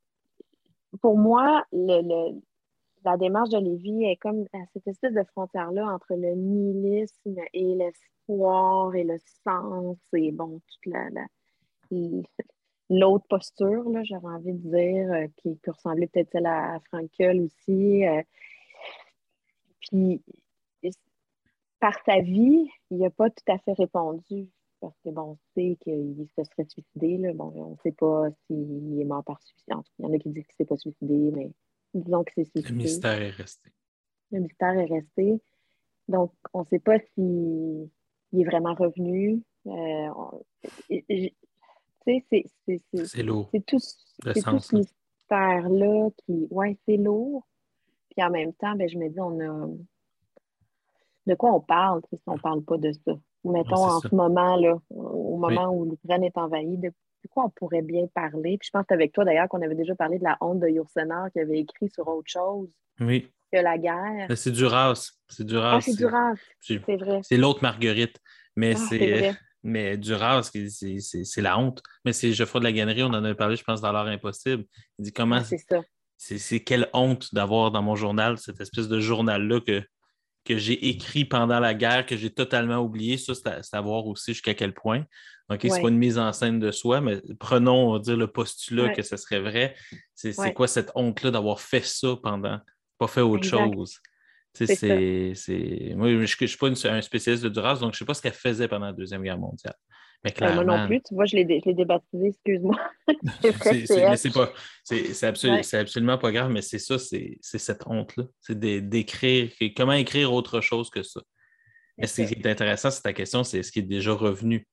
pour moi, le, le- la démarche de Lévi est comme à cette espèce de frontière-là entre le nihilisme et l'espoir et le sens et bon, toute la, la- l'autre posture, là, j'aurais envie de dire, euh, qui peut ressembler peut-être celle à, Frankel aussi. euh. puis, par sa vie, il n'a pas tout à fait répondu. Parce que, bon, on sait qu'il se serait suicidé. Là. Bon, on ne sait pas s'il est mort par suicide. En Il y en a qui disent qu'il ne s'est pas suicidé, mais disons qu'il s'est Le suicidé. mystère est resté. Le mystère est resté. Donc, on ne sait pas s'il est vraiment revenu. Euh, c'est- c'est- c'est- C'est lourd. c'est tout, Le c'est tout ce là. mystère-là qui, ouais, c'est lourd. Puis en même temps, ben, je me dis, on a. De quoi on parle, si on ne parle pas de ça? Mettons Ouais, c'est en ça. ce moment, là, au moment où l'Ukraine est envahie, de, quoi on pourrait bien parler? Puis je pense avec toi d'ailleurs qu'on avait déjà parlé de la honte de Yourcenar qui avait écrit sur autre chose Oui. que la guerre. C'est Duras. C'est Duras. Ah, c'est Duras, c'est- vrai. C'est l'autre Marguerite. Mais Ah, c'est. Mais Duras, c'est- la honte. Mais c'est Geoffroy de la Gannerie, on en avait parlé, je pense, dans l'heure impossible. Il dit comment Ah, c'est ça. c'est quelle honte d'avoir dans mon journal cette espèce de journal-là que, que j'ai écrit pendant la guerre, que j'ai totalement oublié. Ça, c'est à, c'est à voir aussi jusqu'à quel point. OK, c'est Ouais. pas une mise en scène de soi, mais prenons, on va dire, le postulat Ouais. que ce serait vrai. C'est c'est Ouais. quoi cette honte-là d'avoir fait ça pendant, pas fait autre Exact. chose? Tu sais, C'est C'est, c'est- Moi, je ne suis pas une- un spécialiste de Duras, donc je ne sais pas ce qu'elle faisait pendant la Deuxième Guerre mondiale. Mais Euh, clairement, moi non plus, tu vois, je l'ai dé- débaptisé, excuse-moi. C'est c'est- c'est c'est- c'est pas, c'est, c'est absolu- c'est absolument pas grave, mais c'est ça, c'est, c'est cette honte-là. C'est d'é- d'écrire, comment écrire autre chose que ça. Mais ce C'est qui est intéressant, c'est ta question, c'est est-ce qu'il est déjà revenu?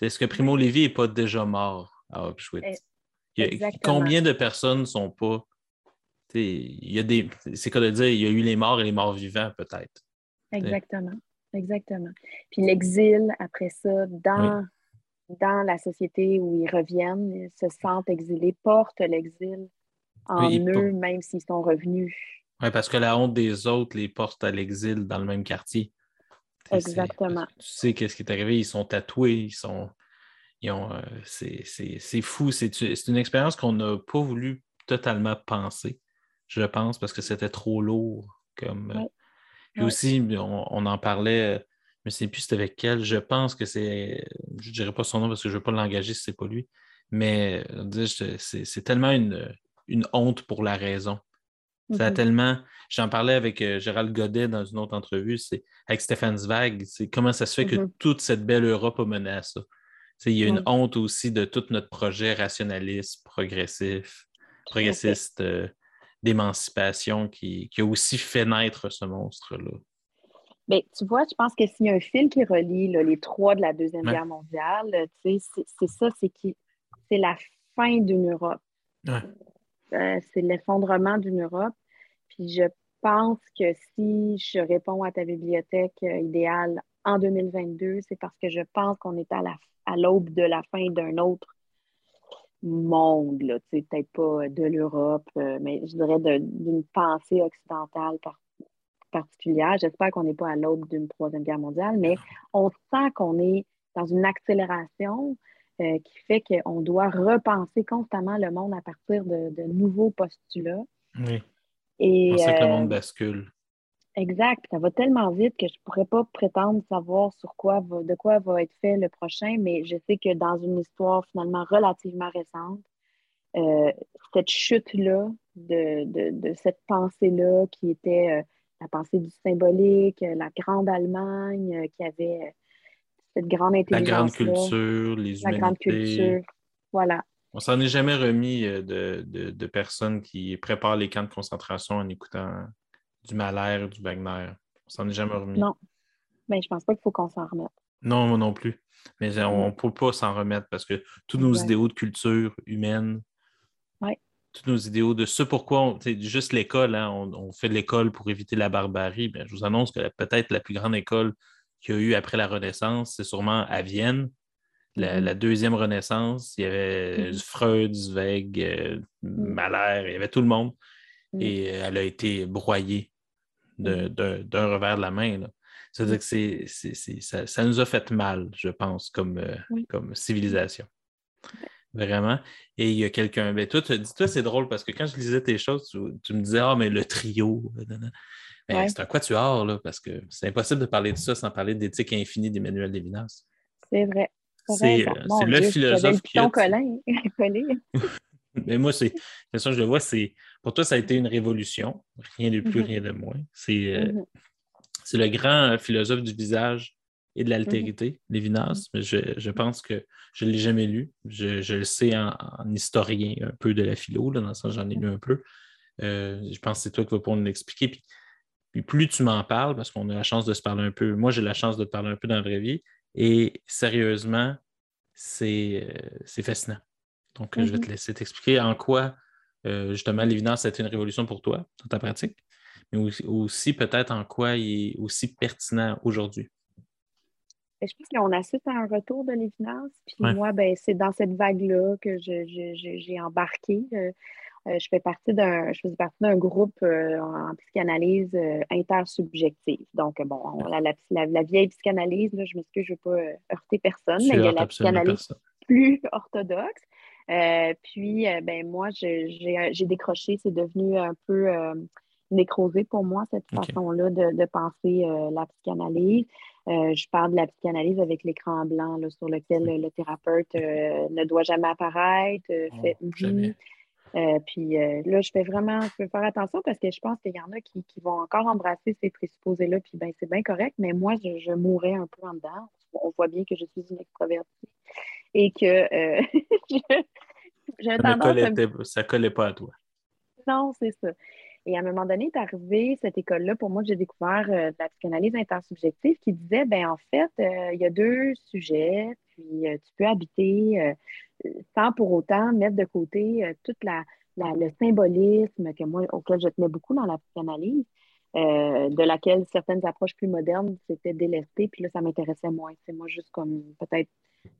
Est-ce que Primo Levi n'est pas déjà mort à Auschwitz? Eh, a- combien de personnes ne sont pas. Il y a des. C'est quoi de dire, il y a eu les morts et les morts vivants, peut-être. Exactement. Exactement. Puis l'exil, après ça, dans, dans la société où ils reviennent, ils se sentent exilés, portent l'exil en Oui, eux, même s'ils sont revenus. Oui, parce que la honte des autres les porte à l'exil dans le même quartier. C'est- Exactement. Tu sais qu'est-ce qui est arrivé, ils sont tatoués, ils sont. Ils ont, euh, c'est, c'est- c'est fou. C'est, c'est une expérience qu'on n'a pas voulu totalement penser, je pense, parce que c'était trop lourd. Comme, euh, Ouais. Puis Ouais. aussi, on, on en parlait, euh, ne sais plus avec quel, je pense que c'est. Je ne dirais pas son nom parce que je ne veux pas l'engager si ce n'est pas lui. Mais euh, c'est, c'est tellement une, une honte pour la raison. Ça a Mhm. tellement. J'en parlais avec euh, Gérald Godet dans une autre entrevue, c'est avec Stéphane Zweig. C'est comment ça se fait que Mhm. toute cette belle Europe a mené à ça. Il y a une honte aussi de tout notre projet rationaliste, progressif, progressiste euh, d'émancipation qui, qui a aussi fait naître ce monstre-là. Ben, tu vois, je pense que s'il y a un fil qui relie là, les trois de la Deuxième Ouais. Guerre mondiale, c'est ça, c'est qui c'est la fin d'une Europe. Ouais. Euh, c'est l'effondrement d'une Europe. Puis je pense que si je réponds à ta bibliothèque euh, idéale en 2022, c'est parce que je pense qu'on est à la à l'aube de la fin d'un autre monde, là, peut-être pas de l'Europe, euh, mais je dirais d'une pensée occidentale par- particulière. J'espère qu'on n'est pas à l'aube d'une troisième guerre mondiale, mais on sent qu'on est dans une accélération euh, qui fait qu'on doit repenser constamment le monde à partir de, de nouveaux postulats. Oui. Et, On sait que le euh, monde bascule. Exact. Ça va tellement vite que je ne pourrais pas prétendre savoir sur quoi va- de quoi va être fait le prochain, mais je sais que dans une histoire finalement relativement récente, euh, cette chute-là, de, de, de cette pensée-là qui était euh, la pensée du symbolique, euh, la grande Allemagne euh, qui avait euh, cette grande La intelligence. grande culture, les La grande humanités. culture. Voilà. On s'en est jamais remis euh, de, de- de personnes qui préparent les camps de concentration en écoutant du Mahler, du Wagner. On s'en est jamais remis. Non. Mais je pense pas qu'il faut qu'on s'en remette. Non, moi non plus. Mais on ne peut pas s'en remettre parce que tous nos idéaux de culture humaine, Ouais. tous nos idéaux de ce pourquoi, on- juste l'école, hein, on, on fait de l'école pour éviter la barbarie. Ben, je vous annonce que la- peut-être la plus grande école qu'il y a eu après la Renaissance, c'est sûrement à Vienne. La, Mhm. la deuxième Renaissance, il y avait Mhm. Freud, Zweig, euh, Mahler, il y avait tout le monde. Mhm. Et euh, elle a été broyée Mhm. d'un revers de la main. là. C'est-à-dire que c'est, ça, ça nous a fait mal, je pense, comme, euh, Oui. comme civilisation. Vraiment. Et il y a quelqu'un. Ben, toi, tu- dis-toi, c'est drôle parce que quand je lisais tes choses, tu, tu me disais Ah, mais le trio. Ben, Ouais. C'est un quatuor, là, parce que c'est impossible de parler de ça sans parler d'éthique infinie d'Emmanuel Lévinas. C'est vrai. C'est euh, le philosophe qui a. collé. Mais moi, c'est. De toute façon, je le vois, c'est. Pour toi, ça a été une révolution. Rien de plus, Mhm. rien de moins. C'est. euh, Mhm. Le grand euh, philosophe du visage et de Mhm. l'altérité, Lévinas, mais je, je pense que je ne l'ai jamais lu. Je, je le sais en, en historien un peu de la philo, là, dans le sens j'en ai lu un peu. Euh, je pense que c'est toi qui vas pouvoir nous l'expliquer. Puis, puis plus tu m'en parles, parce qu'on a la chance de se parler un peu, moi j'ai la chance de te parler un peu dans la vraie vie, et sérieusement, c'est euh, fascinant. Donc, euh, je vais te Mhm. laisser t'expliquer en quoi, euh, justement, ça a été une révolution pour toi, dans ta pratique, mais aussi, aussi peut-être en quoi il est aussi pertinent aujourd'hui. Ben, je pense qu'on assiste à un retour de Lévinas. Puis Ouais. moi, ben, c'est dans cette vague-là que j'ai embarqué. Euh, je fais partie d'un, je faisais partie d'un groupe euh, en psychanalyse euh, intersubjective. Donc, bon, on- la, la- la- vieille psychanalyse, là, je m'excuse, je ne veux pas euh, heurter personne, Tu mais il y a la psychanalyse personne. plus orthodoxe. Euh, puis, euh, ben, moi, j'ai décroché, c'est devenu un peu euh, nécrosé pour moi, cette façon-là de, de penser euh, la psychanalyse. Euh, je parle de la psychanalyse avec l'écran blanc là, sur lequel le thérapeute euh, ne doit jamais apparaître, euh, Oh, fait jamais. Euh, puis euh, là, je fais vraiment, je peux faire attention parce que je pense qu'il y en a qui, qui vont encore embrasser ces présupposés-là, puis ben, c'est bien correct, mais moi, je, je mourrais un peu en dedans. On voit bien que je suis une extravertie et que euh, j'ai Ça ne tendance à ça collait pas à toi. non, c'est ça. Et à un moment donné, est arrivé cette école-là, pour moi, j'ai découvert euh, de la psychanalyse intersubjective qui disait, ben en fait, euh, il y a deux sujets, puis euh, tu peux habiter euh, sans pour autant mettre de côté euh, toute la, la- le symbolisme que moi, auquel je tenais beaucoup dans la psychanalyse, de laquelle certaines approches plus modernes s'étaient délestées, puis là, ça m'intéressait moins. C'est moi juste comme peut-être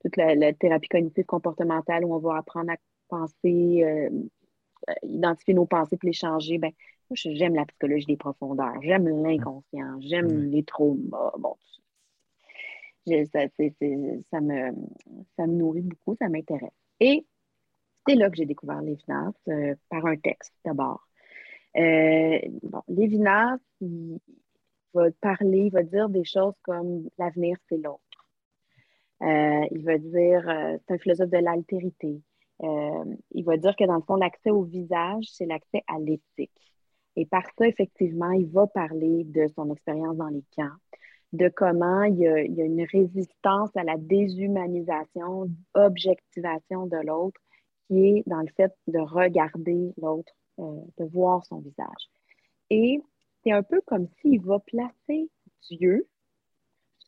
toute la, la thérapie cognitive comportementale où on va apprendre à penser, identifier nos pensées puis les changer, ben, moi, j'aime la psychologie des profondeurs, j'aime l'inconscient, j'aime les traumas. Bon, tout ça. Me, nourrit beaucoup, ça m'intéresse. Et c'est là que j'ai découvert Lévinas, euh, par un texte d'abord. Euh, il va parler, il va dire des choses comme l'avenir, c'est l'autre. Euh, il va dire, euh, c'est un philosophe de l'altérité. Il va dire que dans le fond, l'accès au visage, c'est l'accès à l'éthique. Et par ça, effectivement, il va parler de son expérience dans les camps, de comment il y a, il y a une résistance à la déshumanisation, objectivation de l'autre, qui est dans le fait de regarder l'autre, euh, de voir son visage. Et c'est un peu comme s'il va placer Dieu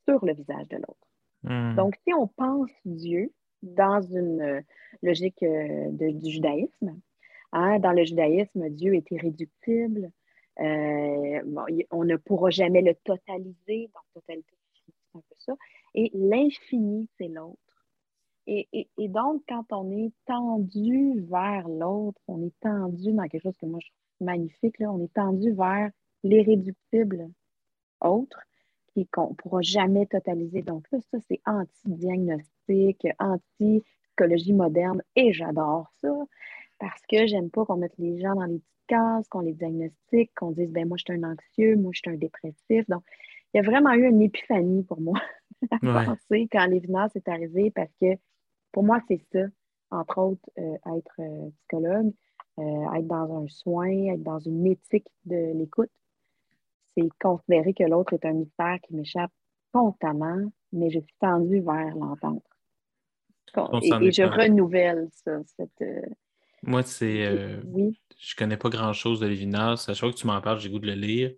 sur le visage de l'autre. Hmm. Donc, si on pense Dieu dans une euh, logique euh, de- du judaïsme, hein, dans le judaïsme, Dieu est irréductible. Euh, on ne pourra jamais le totaliser. Donc, totalité, c'est un peu ça. Et l'infini, c'est l'autre. Et, donc, quand on est tendu vers l'autre, on est tendu dans quelque chose que moi je trouve magnifique, là, on est tendu vers l'irréductible autre qu'on ne pourra jamais totaliser. Donc là, ça, c'est anti-diagnostic, anti-psychologie moderne et j'adore ça parce que j'aime pas qu'on mette les gens dans les petites cases, qu'on les diagnostique, qu'on dise, ben moi, je suis un anxieux, moi, je suis un dépressif. Donc, il y a vraiment eu une épiphanie pour moi à Ouais. penser quand l'évidence est arrivée parce que pour moi, c'est ça, entre autres, euh, être euh, psychologue, euh, être dans un soin, être dans une éthique de l'écoute. C'est considérer que l'autre est un mystère qui m'échappe constamment, mais je suis tendue vers l'entendre. Et, je renouvelle ça. Cette, Moi, c'est. euh, oui, je connais pas grand-chose de Lévinas. À chaque fois que tu m'en parles, j'ai goût de le lire.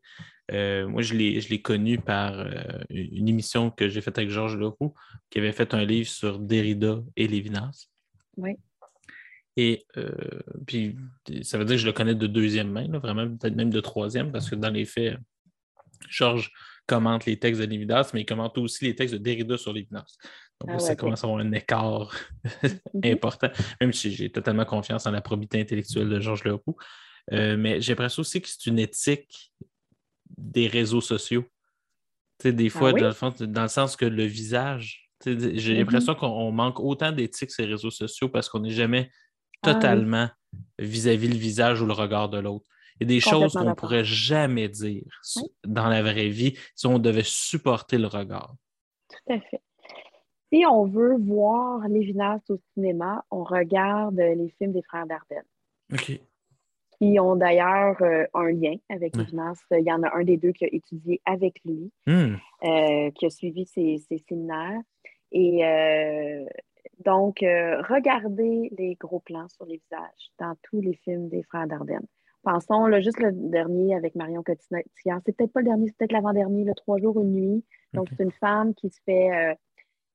Euh, moi, je l'ai, je l'ai connu par euh, une émission que j'ai faite avec Georges Leroux, qui avait fait un livre sur Derrida et Lévinas. oui. Et euh, puis, ça veut dire que je le connais de deuxième main, là, vraiment, peut-être même de troisième, parce que dans les faits, Georges commente les textes de Lévinas, mais il commente aussi les textes de Derrida sur Lévinas. Donc, Ah ça commence à avoir un écart Mhm. important, même si j'ai totalement confiance en la probité intellectuelle de Georges Leroux. Euh, mais j'ai l'impression aussi que c'est une éthique des réseaux sociaux. Des fois, Ah oui? dans, le fond, dans le sens que le visage, j'ai Mhm. l'impression qu'on on manque autant d'éthique sur les réseaux sociaux parce qu'on n'est jamais Ah oui. totalement vis-à-vis le visage ou le regard de l'autre. Il y a des choses qu'on ne pourrait jamais dire Oui. dans la vraie vie si on devait supporter le regard. Tout à fait. Si on veut voir Lévinas au cinéma, on regarde les films des frères Dardenne, OK. qui ont d'ailleurs euh, un lien avec. Lévinas. Il y en a un des deux qui a étudié avec lui, Hmm. euh, qui a suivi ses, ses séminaires. Et euh, donc, regardez les gros plans sur les visages dans tous les films des frères Dardenne. Pensons, là, juste le dernier avec Marion Cotillard. C'est peut-être pas le dernier, c'est peut-être l'avant-dernier, le Trois jours, une nuit. Donc, c'est une femme qui se fait. euh,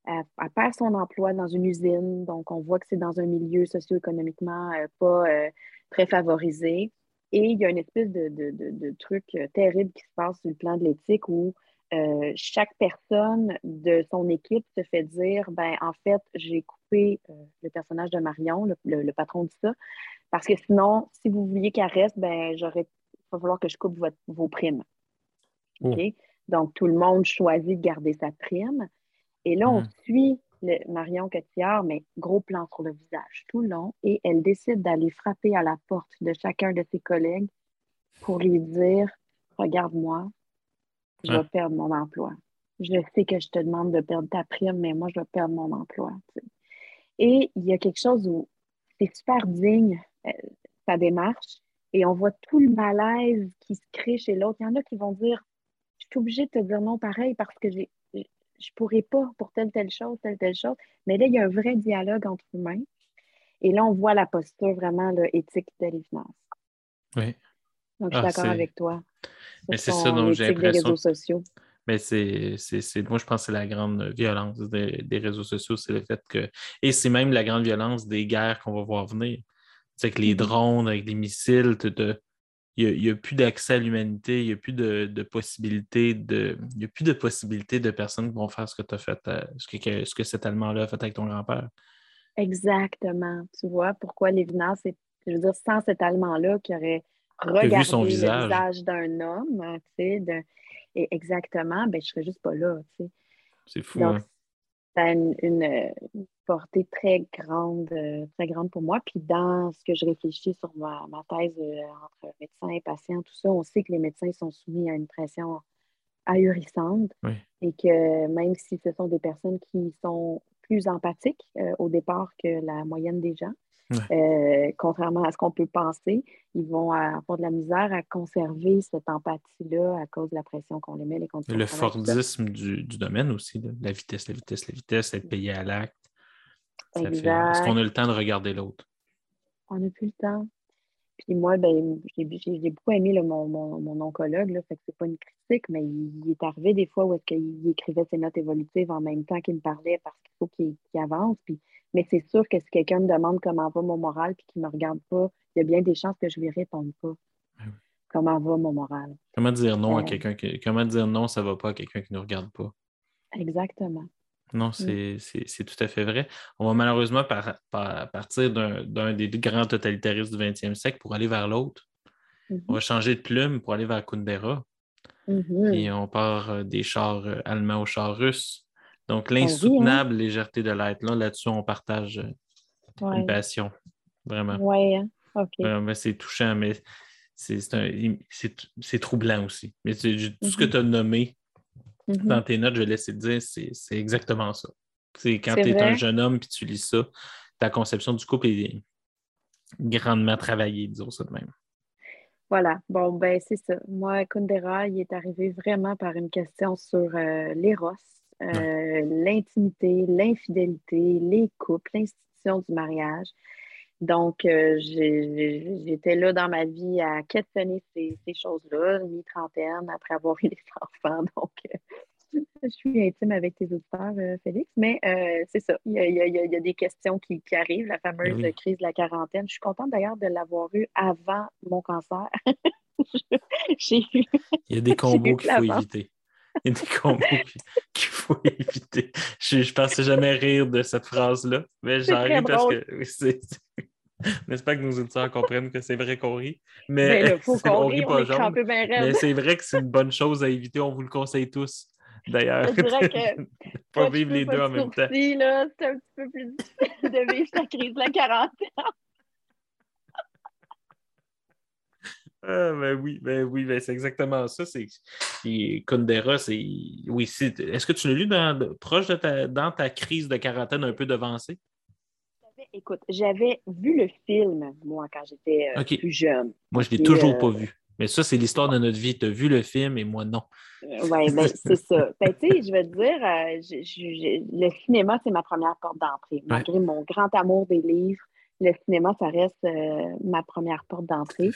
elle, elle perd son emploi dans une usine. Donc, on voit que c'est dans un milieu socio-économiquement euh, pas euh, très favorisé. Et il y a une espèce de, de- de- de truc terrible qui se passe sur le plan de l'éthique où euh, chaque personne de son équipe se fait dire ben en fait, j'ai euh, le personnage de Marion, le, patron dit ça, parce que sinon, si vous vouliez qu'elle reste, ben j'aurais il va falloir que je coupe vos primes. Oh. Donc, tout le monde choisit de garder sa prime. Et là, on Mhm. suit le- Marion Cotillard, mais gros plan sur le visage tout le long, et elle décide d'aller frapper à la porte de chacun de ses collègues pour lui dire Regarde-moi, je vais Ouais. perdre mon emploi. Je sais que je te demande de perdre ta prime, mais moi, je vais perdre mon emploi. Et il y a quelque chose où c'est super digne, euh, sa démarche, et on voit tout le malaise qui se crée chez l'autre. Il y en a qui vont dire Je suis obligée de te dire non pareil parce que j'ai, je pourrais pas pour telle, telle chose, telle, telle chose. Mais là, il y a un vrai dialogue entre humains. Et là, on voit la posture vraiment là, éthique de l'évidence. Oui. Donc, je suis Ah, d'accord avec toi. Mais c'est ça dont j'ai l'impression. Mais c'est, moi, je pense que c'est la grande violence des, des réseaux sociaux, c'est le fait que. Et c'est même la grande violence des guerres qu'on va voir venir. C'est que les Mhm. drones avec des missiles, te- il n'y a, plus d'accès à l'humanité, il n'y a plus de, de possibilités de. Il y a plus de possibilités de personnes qui vont faire ce que tu as fait, euh, ce que, ce que cet Allemand-là a fait avec ton grand-père. Exactement. Tu vois pourquoi l'évidence, c'est, je veux dire, sans cet Allemand-là qui aurait regardé son le visage. visage d'un homme, hein, tu sais, d'un- et exactement, ben, je serais juste pas là, tu sais. C'est fou, Donc, hein? ça a une, une, portée très grande, euh, très grande pour moi. Puis dans ce que je réfléchis sur ma, ma thèse euh, entre médecins et patients, tout ça, on sait que les médecins sont soumis à une pression ahurissante Oui. et que même si ce sont des personnes qui sont plus empathiques euh, au départ que la moyenne des gens, euh, contrairement à ce qu'on peut penser, ils vont avoir de la misère à conserver cette empathie-là à cause de la pression qu'on les met, les conditions Le. Fordisme du, du domaine aussi, la vitesse, la vitesse, la vitesse, être payé à l'acte. Est-ce qu'on a le temps de regarder l'autre? On n'a plus le temps. Puis moi, ben, j'ai beaucoup aimé là, mon, mon, mon oncologue, là, fait que c'est pas une critique, mais il, il est arrivé des fois où est-ce qu'il écrivait ses notes évolutives en même temps qu'il me parlait parce qu'il faut qu'il avance. Puis, mais c'est sûr que si quelqu'un me demande comment va mon moral puis qu'il me regarde pas, il y a bien des chances que je lui réponde pas. Ah oui. Comment va mon moral? Comment dire non à Euh. quelqu'un qui. Comment dire non, ça va pas à quelqu'un qui ne nous regarde pas? Exactement. Non, Mm. c'est tout à fait vrai. On va malheureusement par- par- partir d'un des grands totalitaristes du 20e siècle pour aller vers l'autre. On va changer de plume pour aller vers Kundera. Mhm. Puis on part euh, des chars euh, allemands aux chars russes. Donc, oui, hein. l'insoutenable légèreté de l'être. Là, là-dessus, on partage euh, Ouais. une passion. Vraiment. Ouais, hein? OK. C'est touchant, mais c'est troublant aussi. Mais c'est- tout ce que Mhm. tu as nommé Mhm. dans tes notes, je vais laisser te dire, c'est exactement ça. C'est quand tu es un jeune homme et tu lis ça, ta conception du couple est grandement travaillée, disons ça de même. Voilà, bon, ben c'est ça. Moi, Kundera, il est arrivé vraiment par une question sur euh, l'éros, euh, l'intimité, l'infidélité, les couples, l'institution du mariage. Donc, euh, j'étais là dans ma vie à questionner ces, ces choses-là, mi-trentaine, après avoir eu des enfants. Donc, euh, je suis intime avec tes auditeurs, euh, Félix. Mais euh, c'est ça, il y a, il y a- il y a- des questions qui, qui arrivent, la fameuse Oui. crise de la quarantaine. Je suis contente d'ailleurs de l'avoir eue avant mon cancer. J'ai eu Il y a des combos eu qu'il faut éviter. Il y a des combos qu'il faut éviter. Je, je pensais jamais rire de cette phrase-là, mais j'en ris parce drôle. que c'est. J'espère que nos auditeurs comprennent que c'est vrai qu'on rit. Mais Ben là, faut c'est- qu'on on rit on pas jaune. Mais c'est vrai que c'est une bonne chose à éviter. On vous le conseille tous, d'ailleurs. Je dirais que pas Pas vivre les deux pas en même temps. C'est un petit peu plus difficile de vivre sa crise de la quarantaine. Ah, ben oui, ben oui, ben c'est exactement ça. C'est... Kundera, c'est. Oui, c'est... Est-ce que tu l'as lu dans... proche de ta... dans ta crise de quarantaine un peu devancée? Écoute, j'avais vu le film, moi, quand j'étais euh, plus jeune. Moi, je ne l'ai toujours euh, pas vu. Mais ça, c'est l'histoire de notre vie. Tu as vu le film et moi, non. Oui, ben, c'est ça. Ben, tu sais, je te dire, euh, je- je- je- le cinéma, c'est ma première porte d'entrée. Malgré mon grand amour des livres, le cinéma, ça reste euh, ma première porte d'entrée.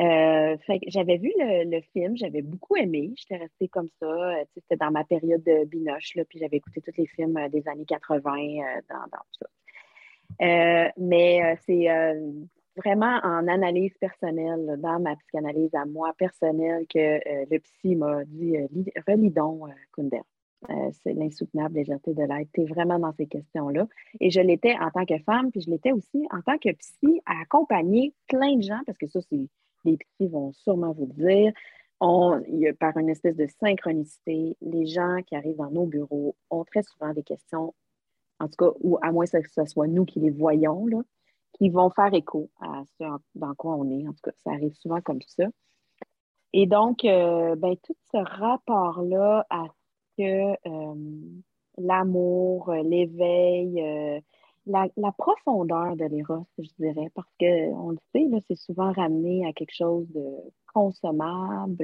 Euh, j'avais vu le, film, j'avais beaucoup aimé. J'étais restée comme ça. euh, C'était dans ma période de binoche, puis j'avais écouté tous les films euh, des années 80 euh, dans, dans tout ça. Mais c'est vraiment en analyse personnelle, dans ma psychanalyse à moi personnelle, que le psy m'a dit relis donc, Kunder. c'est l'insoutenable légèreté de l'être. Tu es vraiment dans ces questions-là. Et je l'étais en tant que femme, puis je l'étais aussi en tant que psy à accompagner plein de gens, parce que ça, c'est les psys vont sûrement vous dire. Par une espèce de synchronicité, les gens qui arrivent dans nos bureaux ont très souvent des questions, en tout cas, ou à moins que ce soit nous qui les voyons, là, qui vont faire écho à ce dans quoi on est. En tout cas, ça arrive souvent comme ça. Et donc, euh, ben, tout ce rapport-là à que euh, l'amour, l'éveil, la, profondeur de l'éros, je dirais, parce qu'on le sait, c'est souvent ramené à quelque chose de consommable.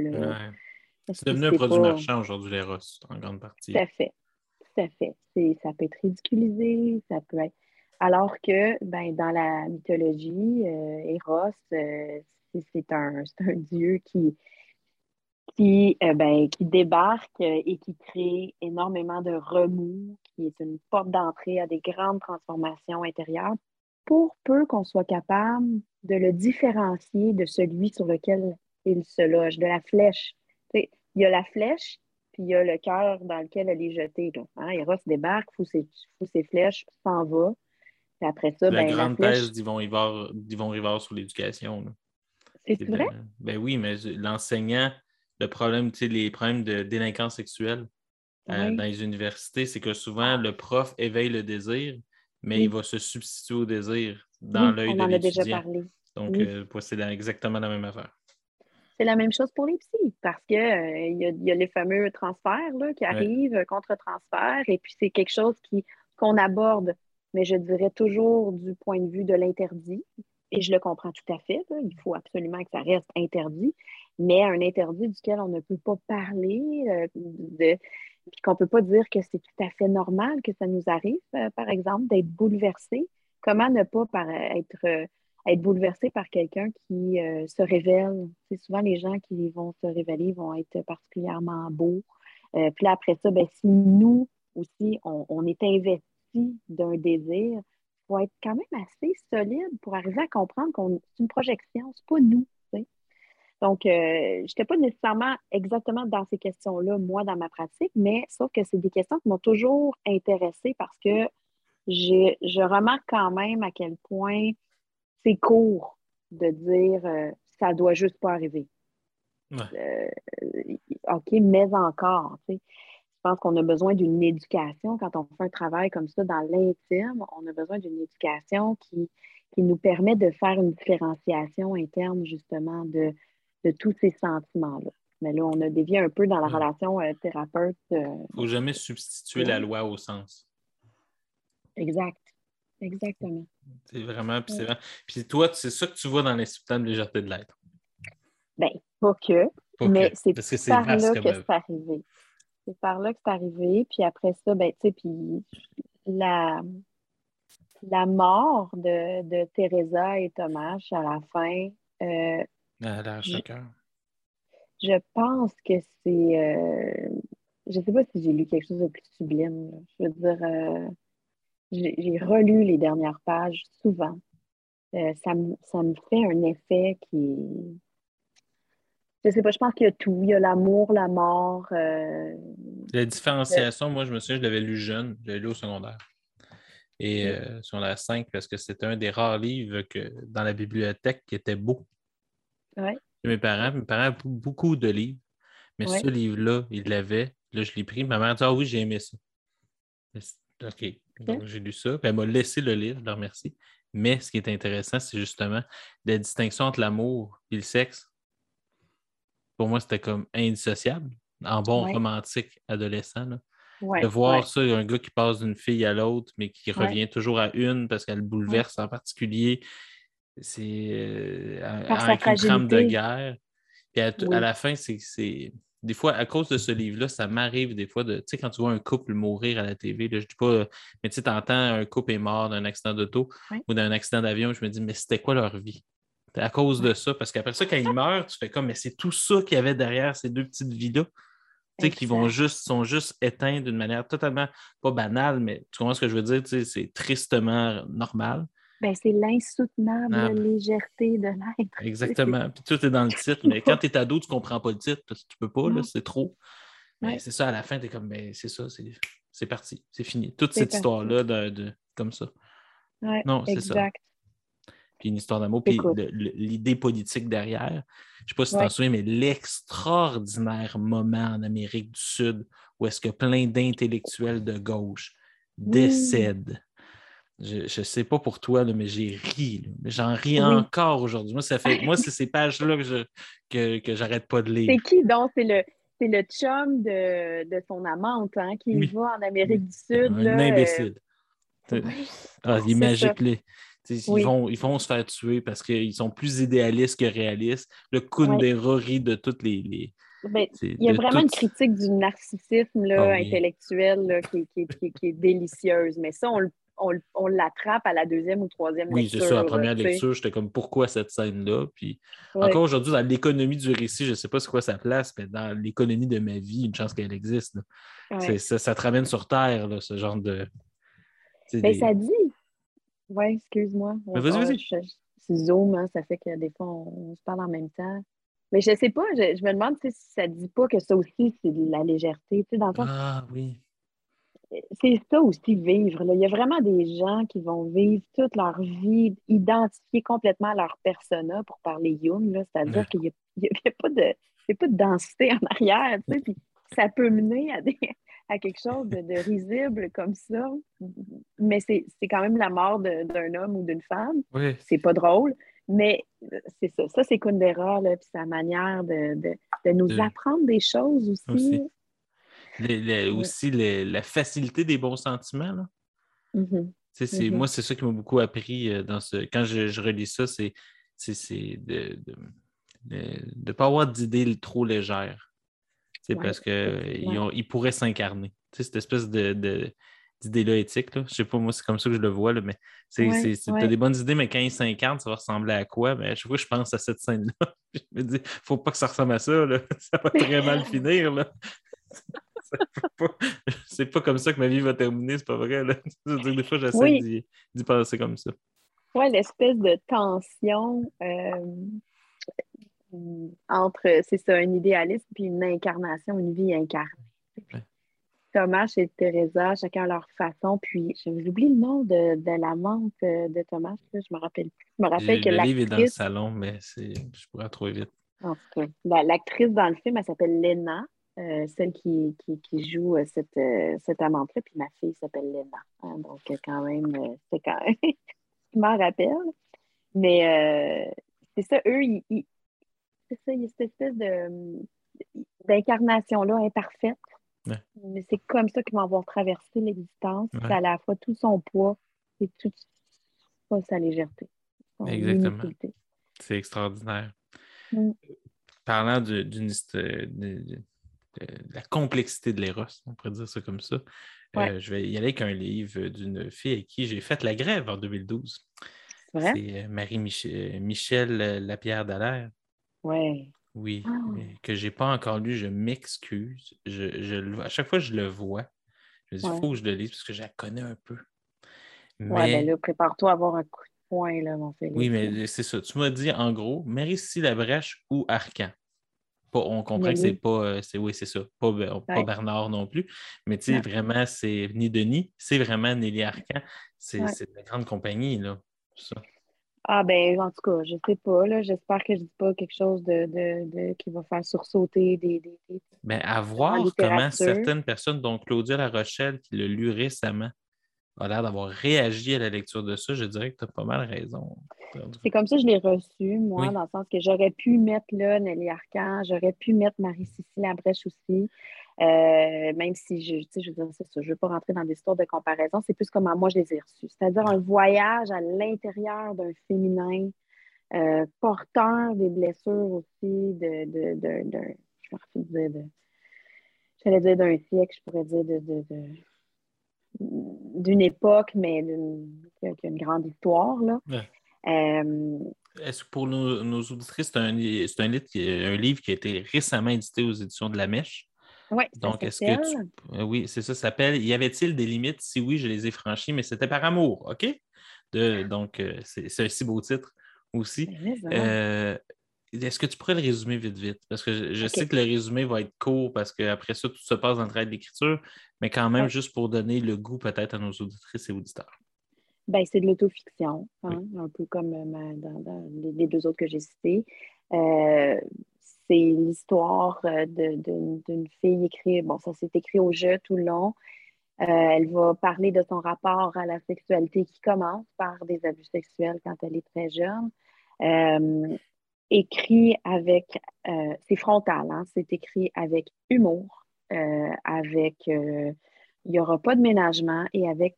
C'est devenu un produit marchand aujourd'hui, l'éros, en grande partie. Tout à fait. Tout à fait. Ça peut être ridiculisé, ça peut être. Alors que ben, dans la mythologie, euh, Eros, euh, c'est un, un, dieu qui, qui, euh, ben, qui débarque et qui crée énormément de remous, qui est une porte d'entrée à des grandes transformations intérieures, pour peu qu'on soit capable de le différencier de celui sur lequel il se loge, de la flèche. il y a la flèche, puis il y a le cœur dans lequel elle est jetée. Hein? Eros débarque, fout ses, ses flèches, s'en va. Puis après ça, la ben, grande thèse d'Yvon Rivard, Rivard sur l'éducation. C'est vrai? Ben oui, mais l'enseignant, le problème, tu sais, les problèmes de délinquance sexuelle euh, dans les universités, c'est que souvent, le prof éveille le désir, mais il va se substituer au désir dans l'œil de l'étudiant. On en a déjà parlé. Donc, euh, c'est exactement la même affaire. C'est la même chose pour les psys, parce qu'il euh, y, a les fameux transferts là, qui arrivent, contre-transferts, et puis c'est quelque chose qu'on aborde mais je dirais toujours du point de vue de l'interdit. Et je le comprends tout à fait. Il faut absolument que ça reste interdit, mais un interdit duquel on ne peut pas parler, euh, qu'on ne peut pas dire que c'est tout à fait normal que ça nous arrive, euh, par exemple, d'être bouleversé. Comment ne pas être, euh, être bouleversé par quelqu'un qui se révèle? C'est souvent les gens qui vont se révéler vont être particulièrement beaux. puis après ça, ben, si nous aussi, on, on est investi d'un désir, il faut être quand même assez solide pour arriver à comprendre qu'on c'est une projection, c'est pas nous. Donc, euh, je n'étais pas nécessairement exactement dans ces questions-là, moi, dans ma pratique, mais sauf que c'est des questions qui m'ont toujours intéressée parce que je remarque quand même à quel point c'est court de dire euh, ça doit juste pas arriver. Euh, OK, mais encore. Tu sais. Je pense qu'on a besoin d'une éducation. Quand on fait un travail comme ça dans l'intime, on a besoin d'une éducation qui, qui nous permet de faire une différenciation interne, justement, de, de tous ces sentiments-là. Mais là, on a dévié un peu dans la relation euh, thérapeute. Il euh, ne faut jamais substituer la loi au sens. Exact. Exactement. C'est vraiment. Puis, puis toi, c'est ça que tu vois dans l'insupportable légèreté de l'être. Bien, pas que. mais c'est par là que c'est arrivé. C'est par là que c'est arrivé. Puis après ça, ben, tu sais, puis la, la mort de, de Teresa et Thomas à la fin. Euh, je, je pense que c'est. Euh, je ne sais pas si j'ai lu quelque chose de plus sublime. Je veux dire, euh, j'ai relu les dernières pages souvent. ça, ça me fait un effet qui, je sais pas, je pense qu'il y a tout. Il y a l'amour, la mort. Euh, la différenciation, moi, je me souviens, je l'avais lu jeune, je l'ai lu au secondaire. Et euh, sur la 5, parce que c'était un des rares livres que, dans la bibliothèque qui était beau. Ouais. Mes parents, mes parents avaient beaucoup de livres, mais ce livre-là, ils l'avaient. Là, je l'ai pris. Ma mère a dit Ah oui, j'ai aimé ça. OK. Donc, j'ai lu ça. elle m'a laissé le livre, je la remercie. Mais ce qui est intéressant, c'est justement la distinction entre l'amour et le sexe pour moi, c'était comme indissociable, en bon romantique adolescent. de voir ça, un gars qui passe d'une fille à l'autre, mais qui revient toujours à une parce qu'elle bouleverse en particulier. C'est euh, avec une trame de guerre. Puis à, la fin, c'est. Des fois, à cause de ce livre-là, ça m'arrive des fois de. Tu sais, quand tu vois un couple mourir à la TV, je dis pas. Mais tu sais, entends un couple est mort d'un accident d'auto ou d'un accident d'avion, je me dis, mais c'était quoi leur vie? à cause de ça. Parce qu'après ça, quand il meurt, tu fais comme, mais c'est tout ça qu'il y avait derrière ces deux petites vies-là. Tu sais, qui vont juste, sont juste éteints d'une manière totalement, pas banale, mais tu comprends ce que je veux dire? Tu sais, c'est tristement normal. Ben, c'est l'insoutenable Ah. légèreté de l'être. Exactement. Puis tout est dans le titre, mais quand tu es ado, tu comprends pas le titre parce que tu peux pas, là, c'est trop. Mais Ouais. c'est ça, à la fin, tu es comme, ben, c'est ça, c'est, c'est parti, c'est fini. Toute cette histoire-là, de, de- comme ça. Ouais, Non, c'est ça. Puis une histoire d'amour, puis l'idée politique derrière. Je sais pas si tu t'en souviens, mais l'extraordinaire moment en Amérique du Sud où est-ce que plein d'intellectuels de gauche décèdent. Je ne sais pas pour toi, là, mais j'ai ri. J'en ris Oui. encore aujourd'hui. Moi, ça fait. Moi, c'est ces pages-là que je que, que j'arrête pas de lire. C'est qui donc? C'est le, c'est le chum de, de son amante hein, qui Oui. va en Amérique du Sud. Un là, euh, imbécile. Ah, il est magique. là. Ils, vont, ils vont se faire tuer parce qu'ils sont plus idéalistes que réalistes. Le Kundera rit de toutes les. les- Ben, il y a vraiment une critique du narcissisme là, Ah oui. intellectuel là, qui, qui- qui- qui est délicieuse. Mais ça, on, le- on, l'attrape à la deuxième ou troisième Oui, c'est lecture. ça. La première lecture, j'étais comme pourquoi cette scène-là? Puis encore aujourd'hui, dans l'économie du récit, je ne sais pas c'est quoi sa place, mais dans l'économie de ma vie, une chance qu'elle existe. Ça, ça te ramène sur Terre, là, ce genre de. tu sais, Ben, des- ça dit. Oui, excuse-moi. Mais vas-y, vas-y. je- je- C'est Zoom, hein, ça fait que des fois, on, on se parle en même temps. Mais je sais pas, je, je me demande si ça dit pas que ça aussi, c'est de la légèreté. Tu sais, dans le fond, Ah oui. C'est ça aussi, vivre. là. Il y a vraiment des gens qui vont vivre toute leur vie, identifier complètement leur persona, pour parler Jung. C'est-à-dire Ouais. qu'il n'y a, pas de, pas de densité en arrière. Tu sais, puis ça peut mener à, des, à quelque chose de, de risible comme ça. Mais c'est quand même la mort d'un homme ou d'une femme. Oui. C'est pas drôle. Mais c'est ça. Ça, c'est Kundera, là, puis sa manière de, de, de nous De- apprendre des choses aussi. Aussi. Le- le- aussi la facilité des bons sentiments. Là. Mhm. C'est- Mhm. Moi, c'est ça qui m'a beaucoup appris euh, dans ce. Quand je, je relis ça, c'est de ne de, de pas avoir d'idées trop légères. C'est Ouais, parce qu'ils ils pourraient s'incarner. Cette espèce de, de- d'idée-là éthique. Là. Je sais pas, moi, c'est comme ça que je le vois, là, mais c'est, Ouais, t'as des bonnes idées, mais quand ils s'incarnent, ça va ressembler à quoi? Mais à chaque fois je pense à cette scène-là, je me dis, faut pas que ça ressemble à ça. Là. Ça va très mal finir. Là. C'est pas comme ça que ma vie va terminer, c'est pas vrai. Là. Des fois, j'essaie Oui. d'y, penser comme ça. Ouais, l'espèce de tension euh, entre, c'est ça, un idéaliste puis une incarnation, une vie incarnée. Ouais. Thomas et Teresa, chacun à leur façon. Puis, j'oublie le nom de, de la montre de Thomas, là, je me rappelle plus. Je me rappelle que le livre est dans le salon, mais je pourrais vite. en tout cas, la- l'actrice dans le film, elle s'appelle Lena, euh, celle qui, qui, qui joue euh, cette, euh, cette amante-là, puis ma fille s'appelle Lena. hein, donc, quand même, c'est quand même, je m'en rappelle. Mais euh, c'est ça, eux, ils, ils- c'est ça, il y a cette espèce de, d'incarnation-là imparfaite. Ouais. Mais c'est comme ça qu'ils vont avoir traversé l'existence. Ouais. C'est à la fois tout son poids et toute sa légèreté. Exactement. inutilité. C'est extraordinaire. Mm. Parlant d'une de la complexité de l'éros, on pourrait dire ça comme ça, Ouais. euh, je vais y aller avec un livre d'une fille avec qui j'ai fait la grève en 2012. C'est euh, Marie-Michel Michel euh, Lapierre Dallaire. Ouais. Oui, mais que je n'ai pas encore lu, je m'excuse. Je, je à chaque fois que je le vois, je me dis, il faut que je le lise parce que je la connais un peu. Ouais, Mais, ben là, prépare-toi à avoir un coup de poing, là, mon Félix. oui, mais c'est ça. Tu m'as dit en gros, Marie-Cy Labrèche ou Arcan? On comprend que c'est pas. euh, c'est, oui, c'est ça. Pas. Bernard non plus. Mais tu sais, vraiment, c'est ni Denis, c'est vraiment Nelly Arcan. C'est, c'est de la grande compagnie, là. Ça. Ah ben, en tout cas, je sais pas, là. J'espère que je dis pas quelque chose de, de, de- qui va faire sursauter des, des, des- Ben, à voir En comment certaines personnes, dont Claudia La Rochelle, qui l'a lu récemment, a l'air d'avoir réagi à la lecture de ça, je dirais que tu as pas mal raison. C'est comme ça que je l'ai reçu, moi, Oui. dans le sens que j'aurais pu mettre là Nelly Arcan, j'aurais pu mettre Marie-Cécile Labrèche aussi, euh, même si je, je veux dire, ça, je veux pas rentrer dans des histoires de comparaison, c'est plus comment moi je les ai reçus. C'est-à-dire un voyage à l'intérieur d'un féminin, euh, porteur des blessures aussi, de, de, de, de- je de dire de, j'allais dire d'un siècle, je pourrais dire de- d'une époque, mais d'une, qui a une grande histoire, là. Ouais. Euh, Est-ce que pour nos, nos auditrices, c'est un, c'est un livre, qui, un livre qui a été récemment édité aux éditions de La Mèche? Oui, Donc, est-ce que tu. Euh, oui, c'est ça, ça s'appelle. Y avait-il des limites? Si oui, je les ai franchies, mais c'était par amour, OK? De, donc, euh, c'est un si beau titre aussi. Euh, est-ce que tu pourrais le résumer vite, vite? Parce que je, sais que le résumé va être court parce qu'après ça, tout se passe dans le travail d'écriture, mais quand même, juste pour donner le goût peut-être à nos auditrices et auditeurs. Ben, c'est de l'autofiction, hein, un peu comme dans, les, deux autres que j'ai cités c'est l'histoire euh, d'une fille écrite. Bon, ça s'est écrit au jeu tout le long. Euh, elle va parler de son rapport à la sexualité qui commence par des abus sexuels quand elle est très jeune. Euh, écrit avec, c'est frontal, hein, c'est écrit avec humour, avec, il n'y aura pas de ménagement et avec